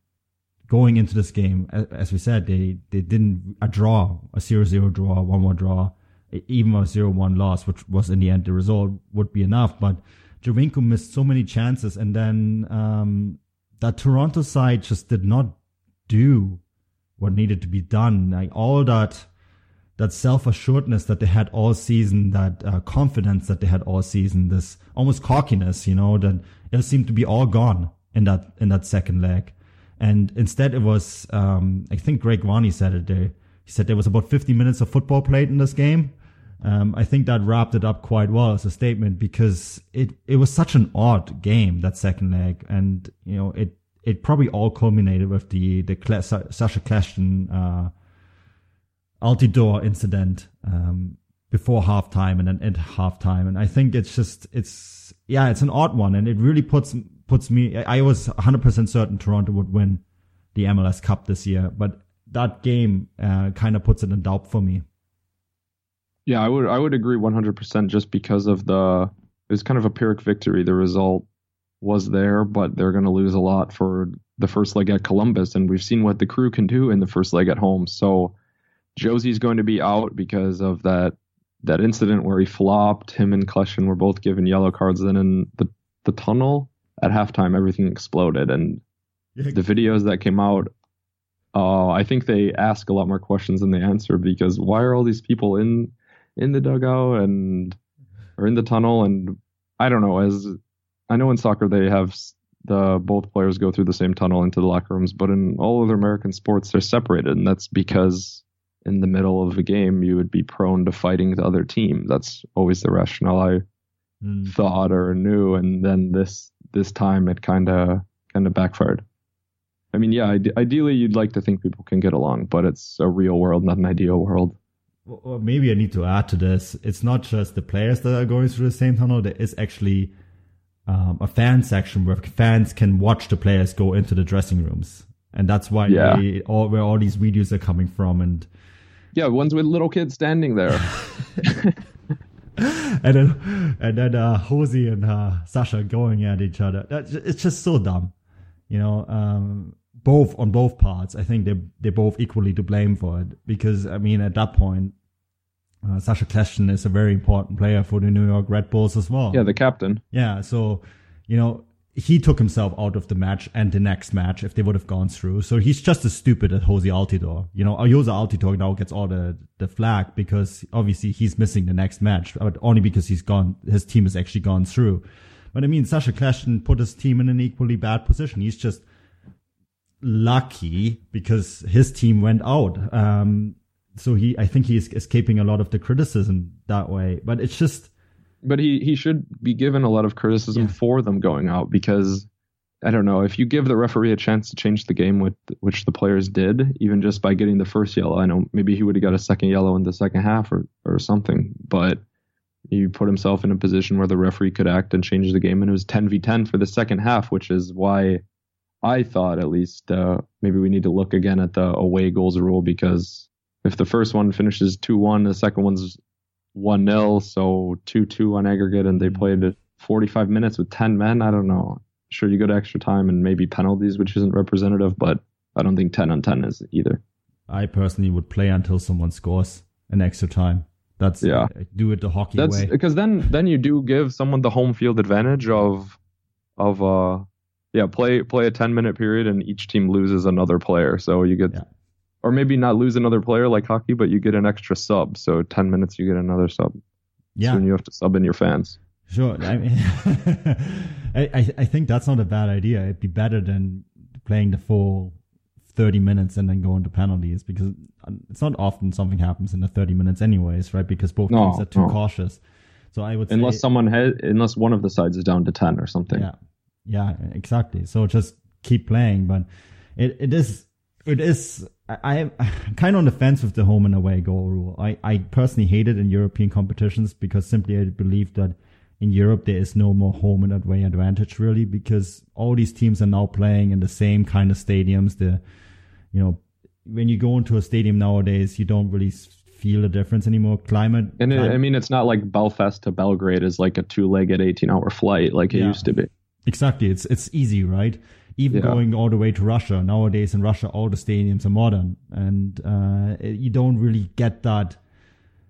S2: going into this game, as we said, they they didn't a draw, a 0-0 draw, one one draw, even a 0-1 loss, which was in the end the result would be enough. But Giovinco missed so many chances, and then um, that Toronto side just did not do what needed to be done. Like all that that self assuredness that they had all season, that uh, confidence that they had all season, this almost cockiness, you know, that it seemed to be all gone in that in that second leg. And instead, it was um, I think Greg Vanney said it there. He said there was about 50 minutes of football played in this game. Um, I think that wrapped it up quite well as a statement because it it was such an odd game that second leg, and you know it it probably all culminated with the the Sacha Kljestan uh, Altidore incident um, before halftime and then at halftime, and I think it's just it's yeah it's an odd one, and it really puts puts me. I I was 100 percent certain Toronto would win the MLS Cup this year, but that game uh, kind of puts it in doubt for me.
S3: Yeah, I would I would agree 100% just because of the it was kind of a pyrrhic victory. The result was there, but they're going to lose a lot for the first leg at Columbus, and we've seen what the crew can do in the first leg at home. So Jozy's going to be out because of that that incident where he flopped. Him and Kljestan were both given yellow cards. Then in the the tunnel at halftime, everything exploded, and the videos that came out uh, I think they ask a lot more questions than they answer because why are all these people in in the dugout and or in the tunnel and I don't know as I know in soccer they have the both players go through the same tunnel into the locker rooms but in all other American sports they're separated and that's because in the middle of a game you would be prone to fighting the other team. That's always the rationale I
S2: Mm.
S3: thought or knew and then this this time it kind of kind of backfired. I mean yeah ide- ideally you'd like to think people can get along but it's a real world not an ideal world
S2: Well, well, maybe I need to add to this. It's not just the players that are going through the same tunnel. There is actually um, a fan section where fans can watch the players go into the dressing rooms, and that's why
S3: Yeah.
S2: they, all where all these videos are coming from. And
S3: yeah ones with little kids standing there
S2: and then and then uh, Jozy and uh, Sacha going at each other. That, it's just so dumb, you know. Um, both on both parts, I think they they're both equally to blame for it because I mean at that point, uh, Sacha Kljestan is a very important player for the New York Red Bulls as well.
S3: yeah the captain
S2: Yeah, so you know he took himself out of the match and the next match if they would have gone through. So he's just as stupid as Jozy Altidore. You know, Jozy Altidore now gets all the the flag because obviously he's missing the next match, but only because he's gone. His team has actually gone through. But I mean, Sacha Kljestan put his team in an equally bad position. He's just lucky because his team went out. Um, so he, I think he's escaping a lot of the criticism that way. But it's just
S3: but he he should be given a lot of criticism
S2: Yeah.
S3: for them going out because I don't know if you give the referee a chance to change the game, with which the players did, even just by getting the first yellow. I know maybe he would have got a second yellow in the second half or or something, but he put himself in a position where the referee could act and change the game, and it was 10 v 10 for the second half, which is why I thought at least uh, maybe we need to look again at the away goals rule because if the first one finishes 2 1, the second one's 1 0, so 2 2 on aggregate, and they played 45 minutes with 10 men. I don't know. Sure, you go to extra time and maybe penalties, which isn't representative, but I don't think 10 on 10 is either.
S2: I personally would play until someone scores an extra time. That's
S3: Yeah.
S2: do it the hockey
S3: That's
S2: way.
S3: because then then you do give someone the home field advantage of of uh yeah play play a 10 minute period and each team loses another player so you get
S2: Yeah.
S3: or maybe not lose another player like hockey but you get an extra sub so 10 minutes you get another sub
S2: Yeah,
S3: soon you have to sub in your fans
S2: sure. I mean, I, I think that's not a bad idea. It'd be better than playing the full thirty minutes and then going to penalties because um, it's not often something happens in the thirty minutes, anyways, right? Because both
S3: No,
S2: teams are too
S3: no.
S2: cautious. So I would
S3: unless
S2: say,
S3: someone has unless one of the sides is down to 10 or something
S2: Yeah, yeah, exactly. So just keep playing, but it, it is it is. I, I'm kind of on the fence with the home and away goal rule. I I personally hate it in European competitions because simply I believe that in Europe there is no more home and away advantage really because all these teams are now playing in the same kind of stadiums. The you know when you go into a stadium nowadays, you don't really feel the difference anymore. Climate,
S3: And it,
S2: clim-
S3: I mean, it's not like Belfast to Belgrade is like a two-legged 18-hour flight like it
S2: Yeah.
S3: used to be.
S2: Exactly. It's it's easy, right? Even
S3: Yeah.
S2: going all the way to Russia nowadays in Russia, all the stadiums are modern, and uh, you don't really get that.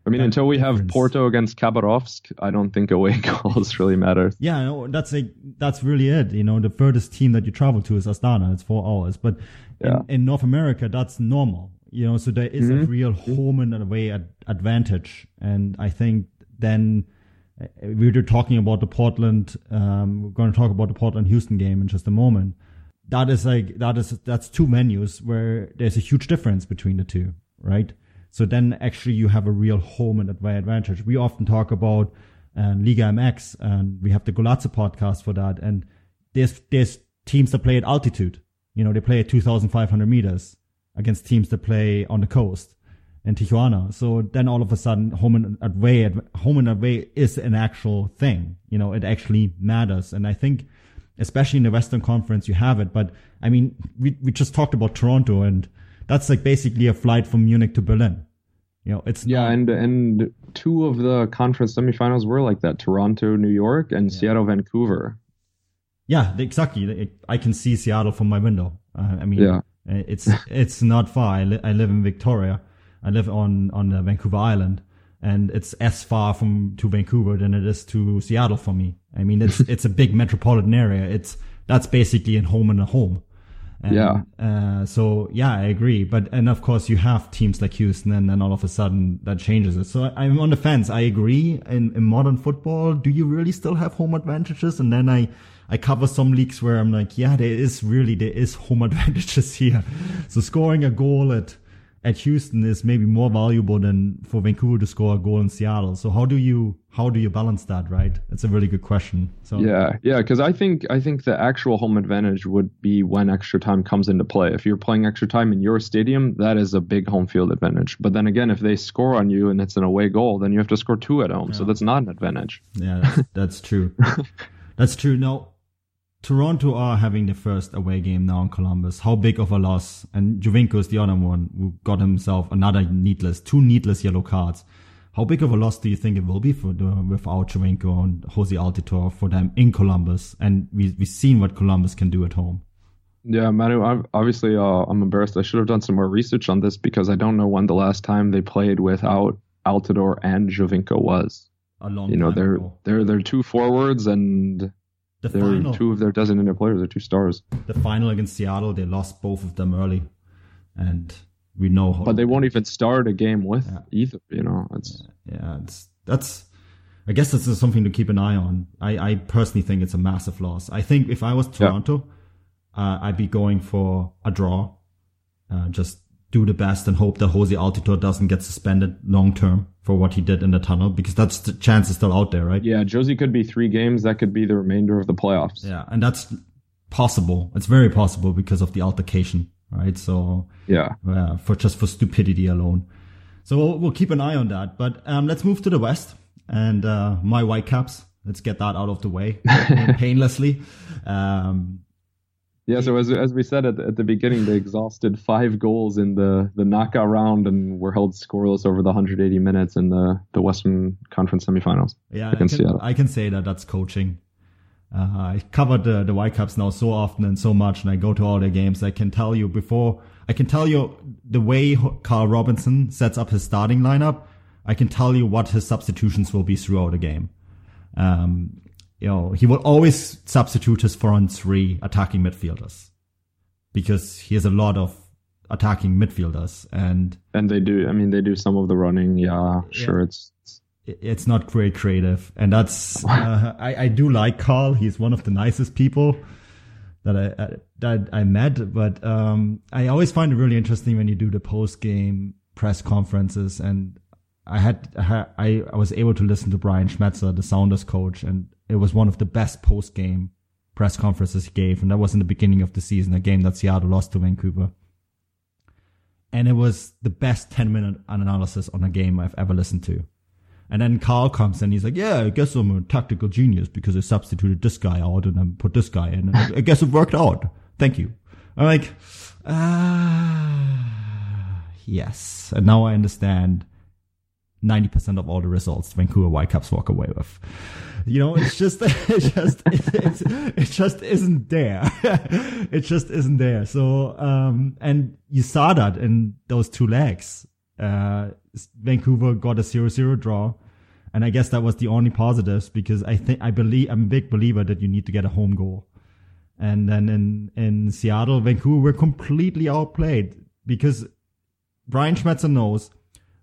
S3: I mean,
S2: That
S3: until we have
S2: difference.
S3: Porto against Khabarovsk, I don't think away goals really matter.
S2: Yeah, no, that's like that's really it. You know, the furthest team that you travel to is Astana. It's four hours, but
S3: Yeah.
S2: in, in North America, that's normal. You know, so there is a real home and away ad- advantage, and I think then. We were talking about the Portland. Um, we're going to talk about the Portland Houston game in just a moment. that is like that is that's two menus where there's a huge difference between the two, right? So then actually you have a real home and advantage. We often talk about uh, Liga MX, and we have the Golazza podcast for that. And there's there's teams that play at altitude. You know, they play at 2,500 meters against teams that play on the coast in Tijuana. So then all of a sudden, home and away, home and away is an actual thing. You know, it actually matters. And I think, especially in the Western Conference, you have it. But I mean, we, we just talked about Toronto and that's like basically a flight from Munich to Berlin. You know, it's
S3: Yeah,
S2: not-
S3: and and two of the conference semifinals were like that: Toronto, New York, and Seattle, Vancouver.
S2: Yeah, exactly. I can see Seattle from my window. Uh, I mean,
S3: Yeah.
S2: uh, it's it's not far. I, li- I live in Victoria. I live on on the Vancouver Island, and it's as far from to Vancouver than it is to Seattle for me. I mean, it's it's a big metropolitan area. It's that's basically a home and a home. And,
S3: Yeah.
S2: Uh, so yeah, I agree. But and of course you have teams like Houston, and then all of a sudden that changes it. So I- I'm on the fence. I agree. In, in modern football, do you really still have home advantages? And then I I cover some leagues where I'm like, yeah, there is really there is home advantages here. So scoring a goal at at Houston is maybe more valuable than for Vancouver to score a goal in Seattle. So how do you how do you balance that? Right? It's a really good question. So
S3: Yeah, yeah, because I think I think the actual home advantage would be when extra time comes into play. If you're playing extra time in your stadium, that is a big home field advantage. But then again, if they score on you and it's an away goal, then you have to score two at home, so that's not an advantage.
S2: Yeah, that's, that's true. That's true. Now, Toronto are having the first away game now in Columbus. How big of a loss? And Giovinco is the other one who got himself another needless, two needless yellow cards. How big of a loss do you think it will be for the, without Giovinco and Jozy Altidore for them in Columbus? And we, we've seen what Columbus can do at home.
S3: Yeah, Manu, I've- obviously, uh, I'm embarrassed. I should have done some more research on this because I don't know when the last time they played without Altidore and Giovinco was.
S2: A long
S3: You know, they're
S2: ago.
S3: they're they're two forwards and
S2: The
S3: they're
S2: final,
S3: two of their designated players. They're two stars,
S2: the final against Seattle, they lost both of them early. And we know how,
S3: but they won't even start a game with
S2: Yeah.
S3: either. You know, it's
S2: yeah, it's that's. I guess this is something to keep an eye on. I, I personally think it's a massive loss. I think if I was Toronto, uh, I'd be going for a draw. Uh, just do the best and hope that Jozy Altidore doesn't get suspended long term for what he did in the tunnel because that's the chance is still out there, right?
S3: yeah. Jozy could be three games. That could be the remainder of the playoffs.
S2: Yeah, and that's possible. It's very possible because of the altercation, right? So
S3: Yeah.
S2: uh, for just for stupidity alone. So we'll, we'll keep an eye on that. But um, let's move to the West and uh, my Whitecaps. Let's get that out of the way painlessly. Um,
S3: Yeah, so as as we said at the, at the beginning, they exhausted five goals in the, the knockout round and were held scoreless over the 180 minutes in the, the Western Conference semifinals
S2: yeah, I can. I can say that that's coaching. Uh, I covered the, the Whitecaps now so often and so much, and I go to all their games. I can tell you before, I can tell you the way Carl Robinson sets up his starting lineup. I can tell you what his substitutions will be throughout the game. Um, you know, he will always substitute his front three attacking midfielders because he has a lot of attacking midfielders and
S3: And they do, I mean, they do some of the running. Yeah, sure. It's, it's
S2: not very creative. And that's, uh, I, I do like Carl. He's one of the nicest people that I, I that I met, but, um, I always find it really interesting when you do the post game press conferences and I had, I I, was able to listen to Brian Schmetzer, the Sounders coach, and it was one of the best post game press conferences he gave. And that was in the beginning of the season, a game that Seattle lost to Vancouver. And it was the best 10 minute analysis on a game I've ever listened to. And then Carl comes and he's like, yeah, I guess I'm a tactical genius because I substituted this guy out and then put this guy in. And I guess it worked out. Thank you. I'm like, ah, yes. And now I understand 90% of all the results Vancouver Whitecaps walk away with. You know, it's just, it just, it's, it just isn't there. it just isn't there. So, um, and you saw that in those two legs. Uh, Vancouver got a 0-0 draw. And I guess that was the only positives because I think, I believe, I'm a big believer that you need to get a home goal. And then in, in Seattle, Vancouver were completely outplayed because Brian Schmetzer knows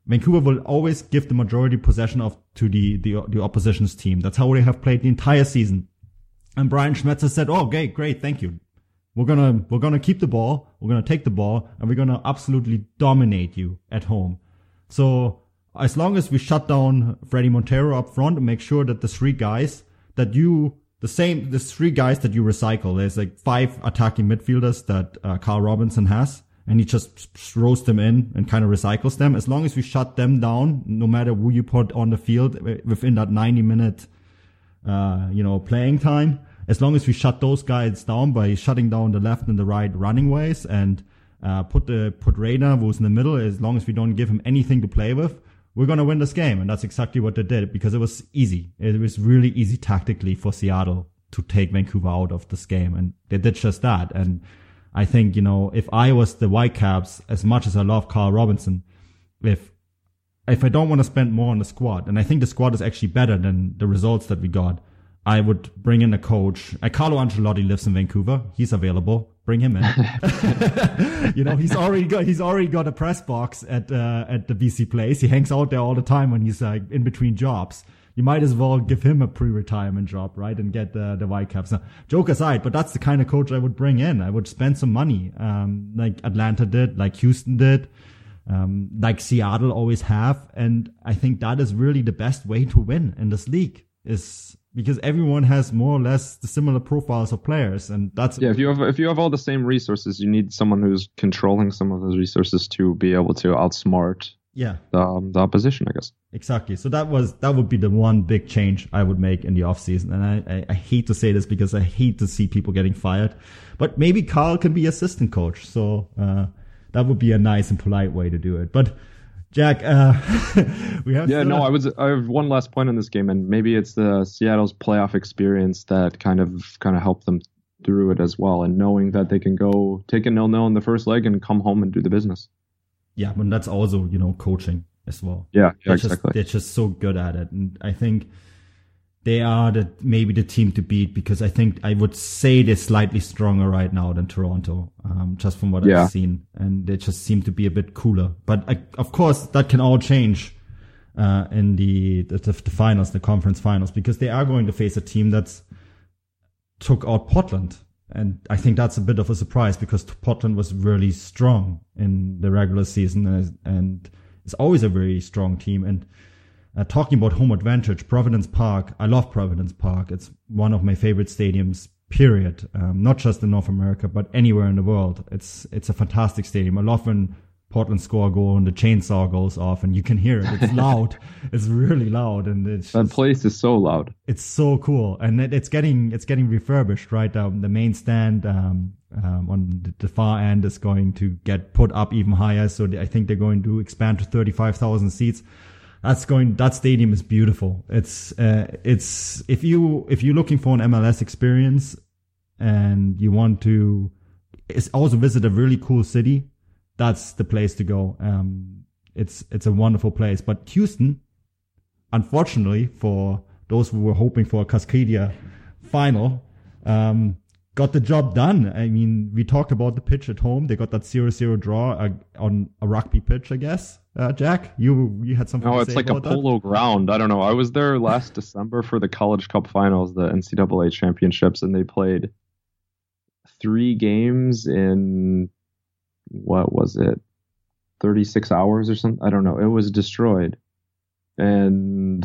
S2: Vancouver will always give the majority possession of to the, the, the opposition's team. That's how they have played the entire season. And Brian Schmetzer said, "Oh, okay, great, thank you. We're gonna we're gonna keep the ball. We're gonna take the ball, and we're gonna absolutely dominate you at home. So as long as we shut down Fredy Montero up front and make sure that the three guys that you the same the three guys that you recycle. There's like five attacking midfielders that uh, Carl Robinson has." And he just throws them in and kind of recycles them. As long as we shut them down, no matter who you put on the field within that 90 minute, uh, you know, playing time, as long as we shut those guys down by shutting down the left and the right running ways and, uh, put the, put Reyna, who's in the middle, as long as we don't give him anything to play with, we're going to win this game. And that's exactly what they did because it was easy. It was really easy tactically for Seattle to take Vancouver out of this game. And they did just that. And, I think, you know, if I was the Whitecaps, as much as I love Carl Robinson, if if I don't want to spend more on the squad, and I think the squad is actually better than the results that we got, I would bring in a coach. Uh, Carlo Ancelotti lives in Vancouver. He's available. Bring him in. you know, he's already got he's already got a press box at uh, at the BC Place. He hangs out there all the time when he's like in between jobs you might as well give him a pre-retirement job, right? And get the, the Whitecaps. Now, joke aside, but that's the kind of coach I would bring in. I would spend some money, um, like Atlanta did, like Houston did, um, like Seattle always have. And I think that is really the best way to win in this league is because everyone has more or less the similar profiles of players and that's
S3: yeah if you have if you have all the same resources you need someone who's controlling some of those resources to be able to outsmart
S2: yeah.
S3: The, um, the opposition i guess.
S2: Exactly. So that was that would be the one big change i would make in the offseason. And I, I, I hate to say this because i hate to see people getting fired but maybe carl can be assistant coach. So uh, that would be a nice and polite way to do it. But Jack, uh, we have.
S3: Yeah, no, I was. I have one last point on this game, and maybe it's the Seattle's playoff experience that kind of kind of helped them through it as well, and knowing that they can go take a nil nil in the first leg and come home and do the business
S2: yeah, but that's also you know coaching as well.
S3: Yeah, yeah
S2: they're
S3: exactly.
S2: Just, they're just so good at it, and I think they are the maybe the team to beat because I think I would say they're slightly stronger right now than Toronto, um, just from what yeah. I've seen, and they just seem to be a bit cooler. But I, of course, that can all change uh, in the, the the finals, the conference finals, because they are going to face a team that's took out Portland and I think that's a bit of a surprise because Portland was really strong in the regular season and, and it's always a very strong team. And uh, talking about home advantage, Providence Park, I love Providence Park. It's one of my favorite stadiums, period. Um, not just in North America, but anywhere in the world. It's, it's a fantastic stadium. I love when Portland score goal and the chainsaw goes off and you can hear it. It's loud. it's really loud and it's
S3: that place is so loud.
S2: It's so cool and it, it's getting it's getting refurbished. Right, um, the main stand um, um, on the far end is going to get put up even higher. So I think they're going to expand to thirty five thousand seats. That's going. That stadium is beautiful. It's uh, it's if you if you're looking for an MLS experience and you want to, it's also visit a really cool city that's the place to go. Um, it's it's a wonderful place. But Houston, unfortunately for those who were hoping for a Cascadia final, um, got the job done. I mean, we talked about the pitch at home. They got that 0-0 draw uh, on a rugby pitch, I guess. Uh, Jack, you you had something. To say.
S3: No, it's like a polo
S2: that?
S3: ground. I don't know. I was there last December for the College Cup Finals, the NCAA championships, and they played three games in what was it? 36 hours or something? I don't know. It was destroyed. And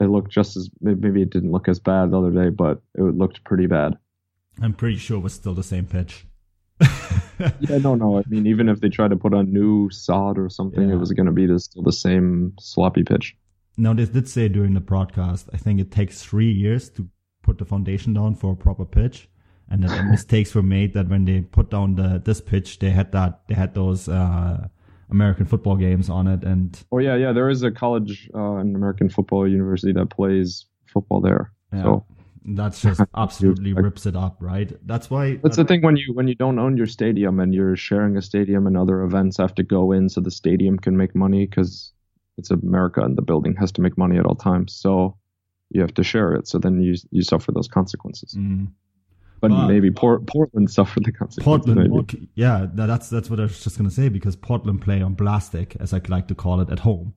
S3: it looked just as maybe it didn't look as bad the other day but it looked pretty bad.
S2: I'm pretty sure it was still the same pitch.
S3: Yeah no no. I mean even if they tried to put on new sod or something yeah. it was going to be the, still the same sloppy pitch.
S2: Now they did say during the broadcast i think it takes three years to put the foundation down for a proper pitch and the mistakes were made that when they put down the this pitch, they had that they had those uh, American football games on it. And
S3: Oh yeah, yeah. There is a college, uh, an American football university that plays football there.
S2: yeah,
S3: So
S2: that's just absolutely rips it up, right? That's why
S3: that's the thing when you when you don't own your stadium and you're sharing a stadium and other events have to go in so the stadium can make money because it's America and the building has to make money at all times. So you have to share it. So then you you suffer those consequences.
S2: Mm.
S3: But,
S2: But-
S3: maybe Port, Portland suffered the consequences.
S2: Portland, okay, yeah, tha- that's that's what I was just gonna say because Portland play on plastic, as I like to call it, at home.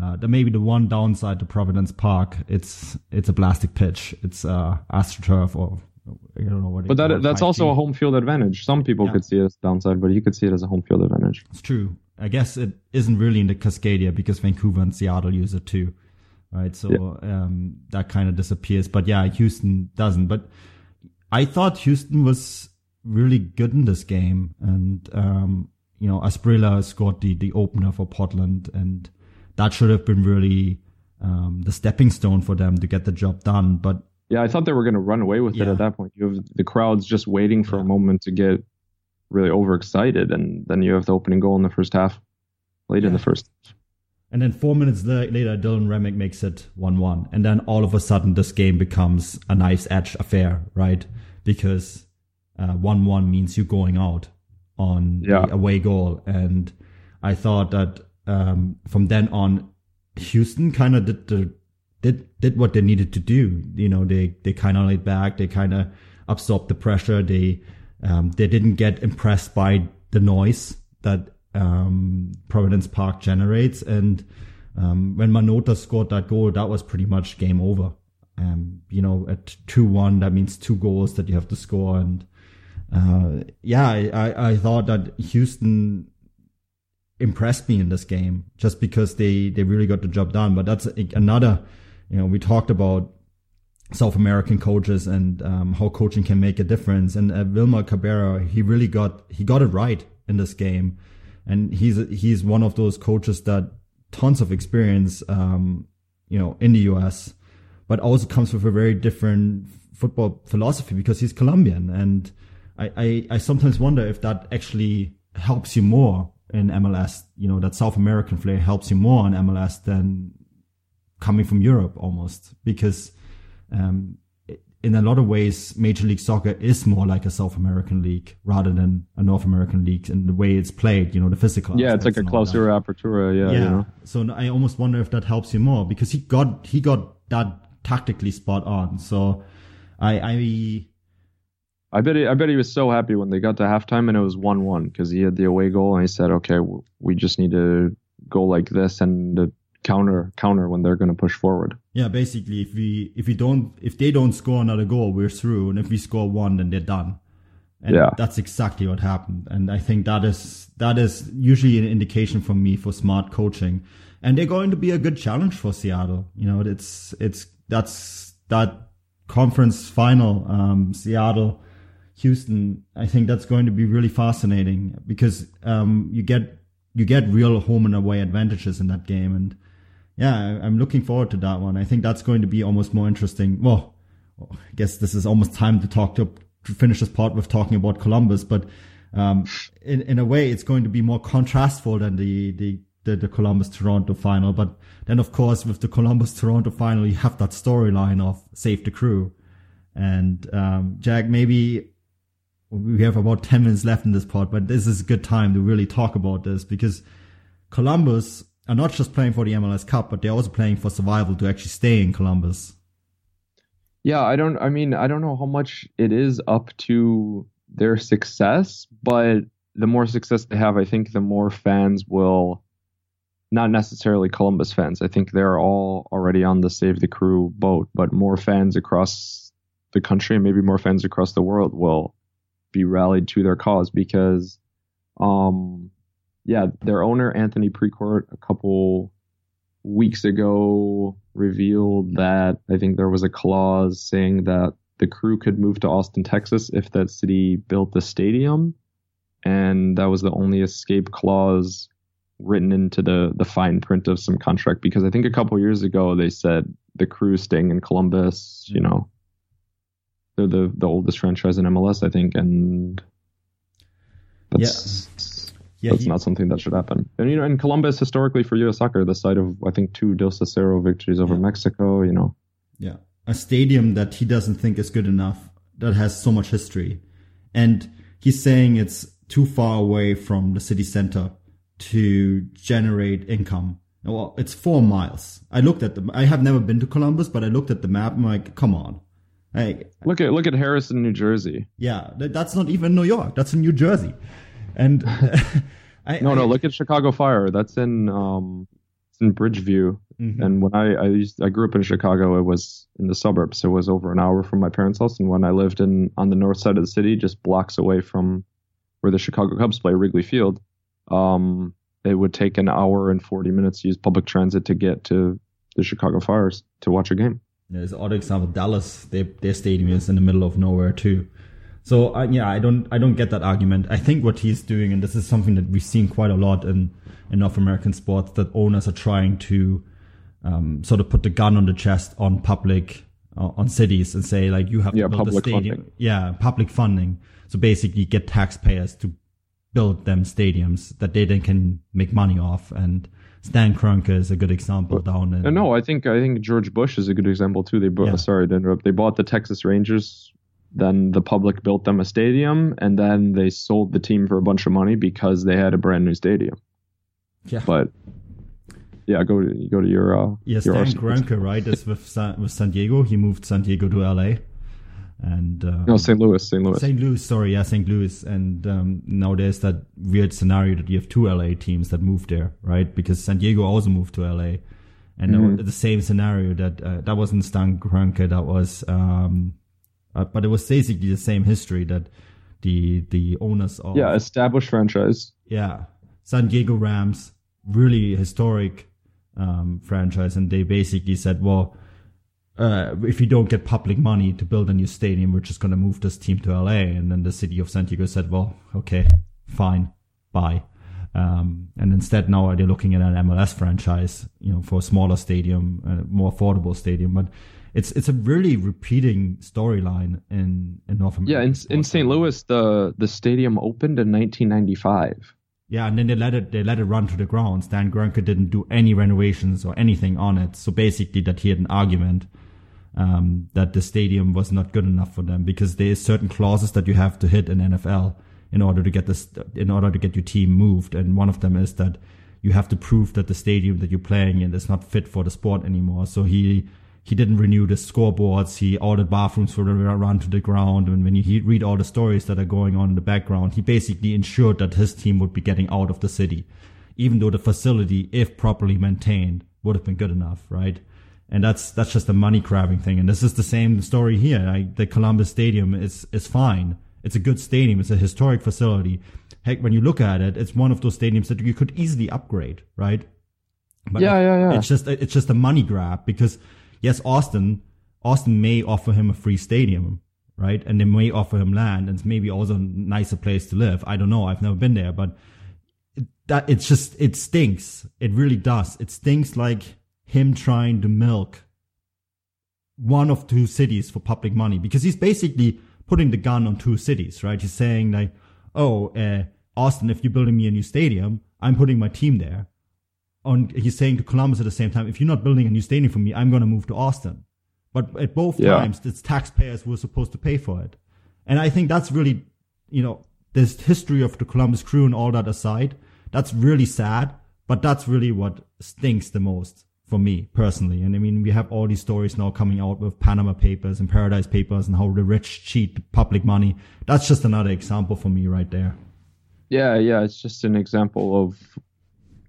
S2: Uh, there may be the one downside to Providence Park. It's it's a plastic pitch. It's uh, AstroTurf or I don't know what.
S3: But that that's also
S2: 5G.
S3: a home field advantage. Some people
S2: Yeah.
S3: could see it as a downside, but you could see it as a home field advantage.
S2: It's true. I guess it isn't really in the Cascadia because Vancouver and Seattle use it too, right? So um, that kind of disappears. But yeah, Houston doesn't. But I thought Houston was really good in this game, and um, you know, Asprilla scored the the opener for Portland, and that should have been really um, the stepping stone for them to get the job done. But
S3: Yeah, I thought they were going to run away with it at that point. You have the crowds just waiting for
S2: Yeah.
S3: a moment to get really overexcited, and then you have the opening goal in the first half, late in the first.
S2: And then four minutes later, Dylan Remick makes it 1 1. And then all of a sudden, this game becomes a knife's edge affair, right? Because 1 1 means you're going out on
S3: Yeah.
S2: the away goal. And I thought that um, from then on, Houston kind of did the did did what they needed to do. You know, they they kind of laid back. They kind of absorbed the pressure. They um, they didn't get impressed by the noise that um, Providence Park generates. And um, when Manota scored that goal, that was pretty much game over. Um, you know, at two one, that means two goals that you have to score. And uh, yeah, I, I, thought that Houston impressed me in this game just because they they really got the job done. But that's another, you know, we talked about South American coaches and um, how coaching can make a difference. And uh, Cabrera, he really got he got it right in this game, and he's he's one of those coaches that tons of experience, um, you know, in the U.S., but also comes with a very different football philosophy because he's Colombian, and I I, I sometimes wonder if that actually helps you more in MLS. You know, that South American flair helps you more in MLS than coming from Europe almost because um, in a lot of ways, Major League Soccer is more like a South American league rather than a North American league in the way it's played. You know, the physical.
S3: Yeah, it's like a closer apertura. Yeah,
S2: Yeah.
S3: you know.
S2: So I almost wonder if that helps you more because he got he got that tactically spot on. So I I
S3: I bet he, I bet he was so happy when they got to halftime and it was one one because he had the away goal and he said, okay, we just need to go like this and counter counter when they're going to push forward.
S2: yeah basically if we if we don't if they don't score another goal we're through and if we score one then they're done. And
S3: Yeah.
S2: that's exactly what happened. And I think that is that is usually an indication for me for smart coaching. And they're going to be a good challenge for Seattle. You know, it's it's that's that conference final, um, Seattle, Houston. I think that's going to be really fascinating because um, you get you get real home and away advantages in that game. And yeah, I'm looking forward to that one. I think that's going to be almost more interesting. Well, I guess this is almost time to talk to, to finish this part with talking about Columbus, but um, in in a way, it's going to be more contrastful than the the the, the Columbus Toronto final. But then, of course, with the Columbus Toronto final, you have that storyline of save the crew. And um, Jack, maybe we have about 10 minutes left in this part, but this is a good time to really talk about this because Columbus are not just playing for the MLS Cup, but they're also playing for survival to actually stay in Columbus.
S3: Yeah, I don't. I mean, I don't know how much it is up to their success, but the more success they have, I think the more fans will. Not necessarily Columbus fans. I think they're all already on the Save the Crew boat, but more fans across the country and maybe more fans across the world will be rallied to their cause because, um, yeah, their owner Anthony Precourt a couple weeks ago revealed that I think there was a clause saying that the crew could move to Austin, Texas if that city built the stadium. And that was the only escape clause written into the, the fine print of some contract because I think a couple years ago they said the crew staying in Columbus, you know, they're the, the oldest franchise in MLS, I think. And that's,
S2: Yeah,
S3: That's
S2: he-
S3: not something that should happen. And you know, and Columbus historically for U.S. soccer, the site of I think two Dos a Cero victories over Mexico. You know,
S2: Yeah. A stadium that he doesn't think is good enough, that has so much history. And he's saying it's too far away from the city center to generate income. Well, it's four miles. I looked at them. I have never been to Columbus, but I looked at the map. I'm like, come on. Hey,
S3: look at look at Harrison, New Jersey.
S2: yeah, that's not even New York. That's in New Jersey. And I,
S3: No,
S2: I,
S3: no, look at Chicago Fire. That's in um, it's in Bridgeview.
S2: Mhm.
S3: And when I I used I grew up in Chicago, it was in the suburbs. It was over an hour from my parents' house. And when I lived in on the north side of the city, just blocks away from where the Chicago Cubs play, Wrigley Field, um, it would take an hour and forty minutes to use public transit to get to the Chicago Fires to watch a game.
S2: There's other example. Dallas, they, their stadium is in the middle of nowhere too. So uh, yeah, I don't, I don't get that argument. I think what he's doing, and this is something that we've seen quite a lot in in North American sports, that owners are trying to um, sort of put the gun on the chest on public, uh, on cities, and say like you have to
S3: Yeah,
S2: build a stadium.
S3: funding.
S2: Yeah, public funding. So basically, get taxpayers to build them stadiums that they then can make money off. And Stan Kroenke is a good example down in.
S3: No, I think I think George Bush is a good example too. They bought,
S2: Yeah.
S3: sorry to interrupt. They bought the Texas Rangers, then the public built them a stadium, and then they sold the team for a bunch of money because they had a brand new stadium.
S2: Yeah.
S3: But yeah, go to go to your uh,
S2: Yeah,
S3: your
S2: Stan. Kroenke, right, is with San, with San Diego. He moved San Diego to LA, and uh,
S3: No, St. Louis, St. Louis.
S2: St. Louis. Sorry, yeah, St. Louis. And um, now there's that weird scenario that you have two LA teams that moved there, right? Because San Diego also moved to LA, and
S3: Mm-hmm.
S2: the same scenario that uh, that wasn't Stan Kroenke. That was, um, uh, but it was basically the same history that the the owners of
S3: yeah, established franchise.
S2: yeah, San Diego Rams, really historic um, franchise, and they basically said, well, uh, if you don't get public money to build a new stadium, we're just going to move this team to LA. And then the city of San Diego said, well, okay, fine, bye. Um, and instead now they're looking at an MLS franchise, you know, for a smaller stadium, a more affordable stadium. But it's, it's a really repeating storyline in, in North America.
S3: Yeah, in in St. Louis, the the stadium opened in 1995.
S2: Yeah, and then they let it they let it run to the ground. Stan Kroenke didn't do any renovations or anything on it. So basically, that he had an argument um, that the stadium was not good enough for them because there is certain clauses that you have to hit in NFL in order to get this in order to get your team moved. And one of them is that you have to prove that the stadium that you're playing in is not fit for the sport anymore. So he he didn't renew the scoreboards. He ordered bathrooms were the run to the ground. And when you read all the stories that are going on in the background, he basically ensured that his team would be getting out of the city, even though the facility, if properly maintained, would have been good enough, right? And that's that's just a money grabbing thing. And this is the same story here. Like the Columbus Stadium is is fine. It's a good stadium. It's a historic facility. Heck, when you look at it, it's one of those stadiums that you could easily upgrade, right? But
S3: Yeah, yeah, yeah.
S2: It's just it's just a money grab because yes, Austin Austin may offer him a free stadium, right? And they may offer him land and maybe also a nicer place to live. I don't know. I've never been there, but it, that it's just it stinks. It really does. It stinks like him trying to milk one of two cities for public money because he's basically putting the gun on two cities, right? He's saying like, "Oh, uh, Austin, if you're building me a new stadium, I'm putting my team there." On he's saying to Columbus at the same time, "If you're not building a new stadium for me, I'm going to move to Austin." But at both
S3: Yeah.
S2: times, it's taxpayers who are supposed to pay for it, and I think that's really, you know, this history of the Columbus Crew and all that aside, that's really sad. But that's really what stinks the most for me personally. And I mean, we have all these stories now coming out with Panama Papers and Paradise Papers and how the rich cheat public money. That's just another example for me right there.
S3: Yeah, yeah, it's just an example of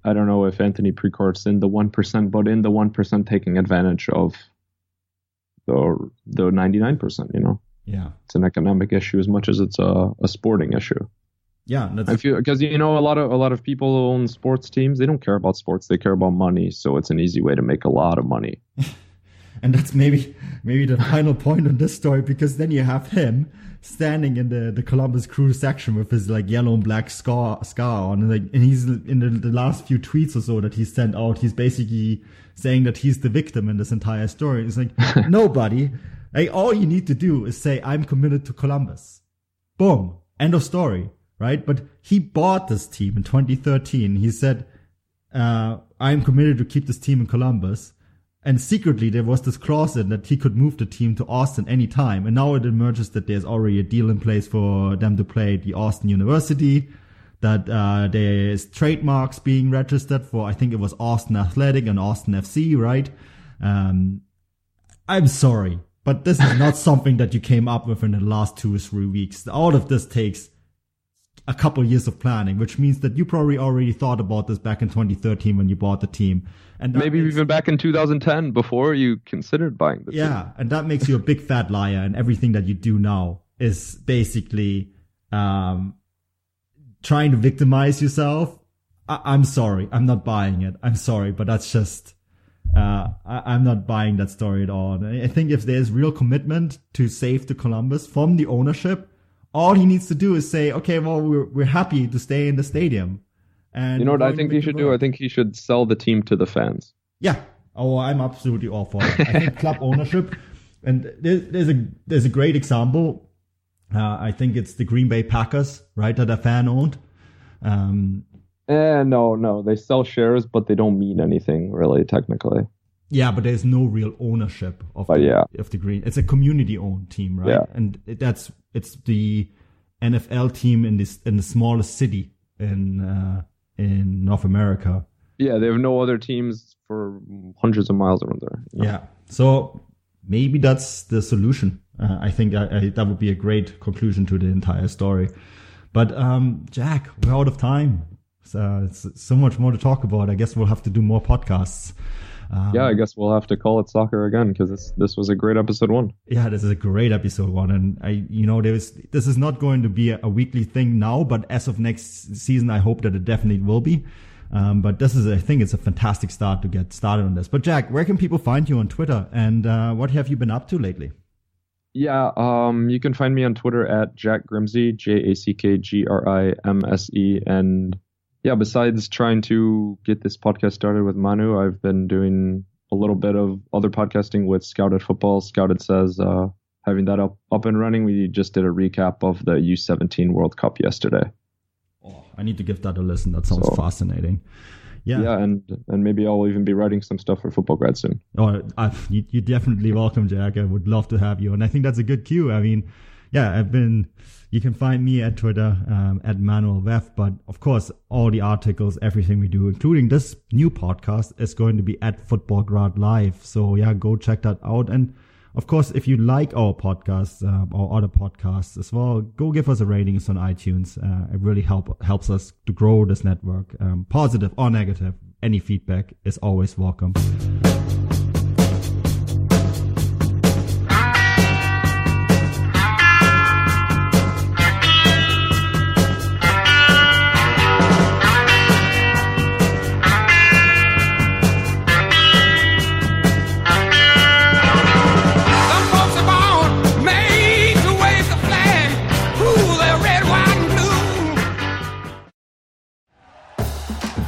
S3: I don't know if Anthony Precourt's in the one percent, but in the one percent taking advantage of the the ninety nine percent. You know,
S2: Yeah.
S3: it's an economic issue as much as it's a, a sporting issue.
S2: Yeah.
S3: Because you know a lot of a lot of people who own sports teams. They don't care about sports; they care about money. So it's an easy way to make a lot of money.
S2: and that's maybe, maybe the final point on this story because then you have him standing in the, the Columbus Crew section with his like yellow and black scar, scar on and, like, and he's in the, the last few tweets or so that he sent out, he's basically saying that he's the victim in this entire story. It's like, nobody, like all you need to do is say, I'm committed to Columbus. Boom. End of story. right? But he bought this team in 2013. He said, uh, I'm committed to keep this team in Columbus. And secretly, there was this clause in that he could move the team to Austin anytime. And now it emerges that there's already a deal in place for them to play at the Austin University, that uh, there's trademarks being registered for, I think it was Austin Athletic and Austin FC, right? Um, I'm sorry, but this is not something that you came up with in the last two or three weeks. All of this takes a couple of years of planning, which means that you probably already thought about this back in 2013 when you bought the team. And
S3: Maybe
S2: makes-
S3: even back in 2010 before you considered buying the team.
S2: yeah, and that makes you a big fat liar, and everything that you do now is basically um, trying to victimize yourself. I- I'm sorry, I'm not buying it. I'm sorry, but that's just uh, I- I'm not buying that story at all. I think if there's real commitment to save the Columbus from the ownership, all he needs to do is say, okay, well, we're we're happy to stay in the stadium. And
S3: You know what I think he should do? I think he should sell the team to the fans.
S2: Yeah. Oh, I'm absolutely all for it. I think club ownership, and there's, there's a there's a great example. Uh, I think it's the Green Bay Packers, right, that are fan owned. Um,
S3: Eh, no, no. They sell shares, but they don't mean anything really, technically.
S2: Yeah, but there's no real ownership of the,
S3: yeah.
S2: of the Green. It's a community owned team, right?
S3: Yeah.
S2: And that's it's the NFL team in this in the smallest city in uh, in North America.
S3: Yeah, they have no other teams for hundreds of miles around there. you know?
S2: Yeah. So maybe that's the solution. Uh, I think I, I, that would be a great conclusion to the entire story. But um, Jack, we're out of time. So it's so much more to talk about. I guess we'll have to do more podcasts. Um,
S3: Yeah, I guess we'll have to call it soccer again because this this was a great episode one.
S2: yeah, this is a great episode one, and I, you know, there is this is not going to be a, a weekly thing now, but as of next season, I hope that it definitely will be. Um, but this is, I think, it's a fantastic start to get started on this. But Jack, where can people find you on Twitter, and uh, what have you been up to lately?
S3: Yeah, um, you can find me on Twitter at Jack Grimsey, J A C K G R I M S E. And yeah, besides trying to get this podcast started with Manu, I've been doing a little bit of other podcasting with Scouted Football. Scouted says, uh, having that up, up and running, we just did a recap of the U17 World Cup yesterday.
S2: Oh, I need to give that a listen. That sounds
S3: So-
S2: fascinating. Yeah.
S3: Yeah, and and maybe I'll even be writing some stuff for Futbolgrad soon.
S2: Oh, I, you, you're definitely welcome, Jack. I would love to have you. And I think that's a good cue. I mean, yeah, I've been, you can find me at Twitter, um, at Manuel Veth, but of course, all the articles, everything we do, including this new podcast is going to be at Futbolgrad Live. So yeah, go check that out. And of course, if you like our podcast, um, or other podcasts as well, go give us a ratings on iTunes. Uh, it really help, helps us to grow this network. Um, positive or negative, any feedback is always welcome.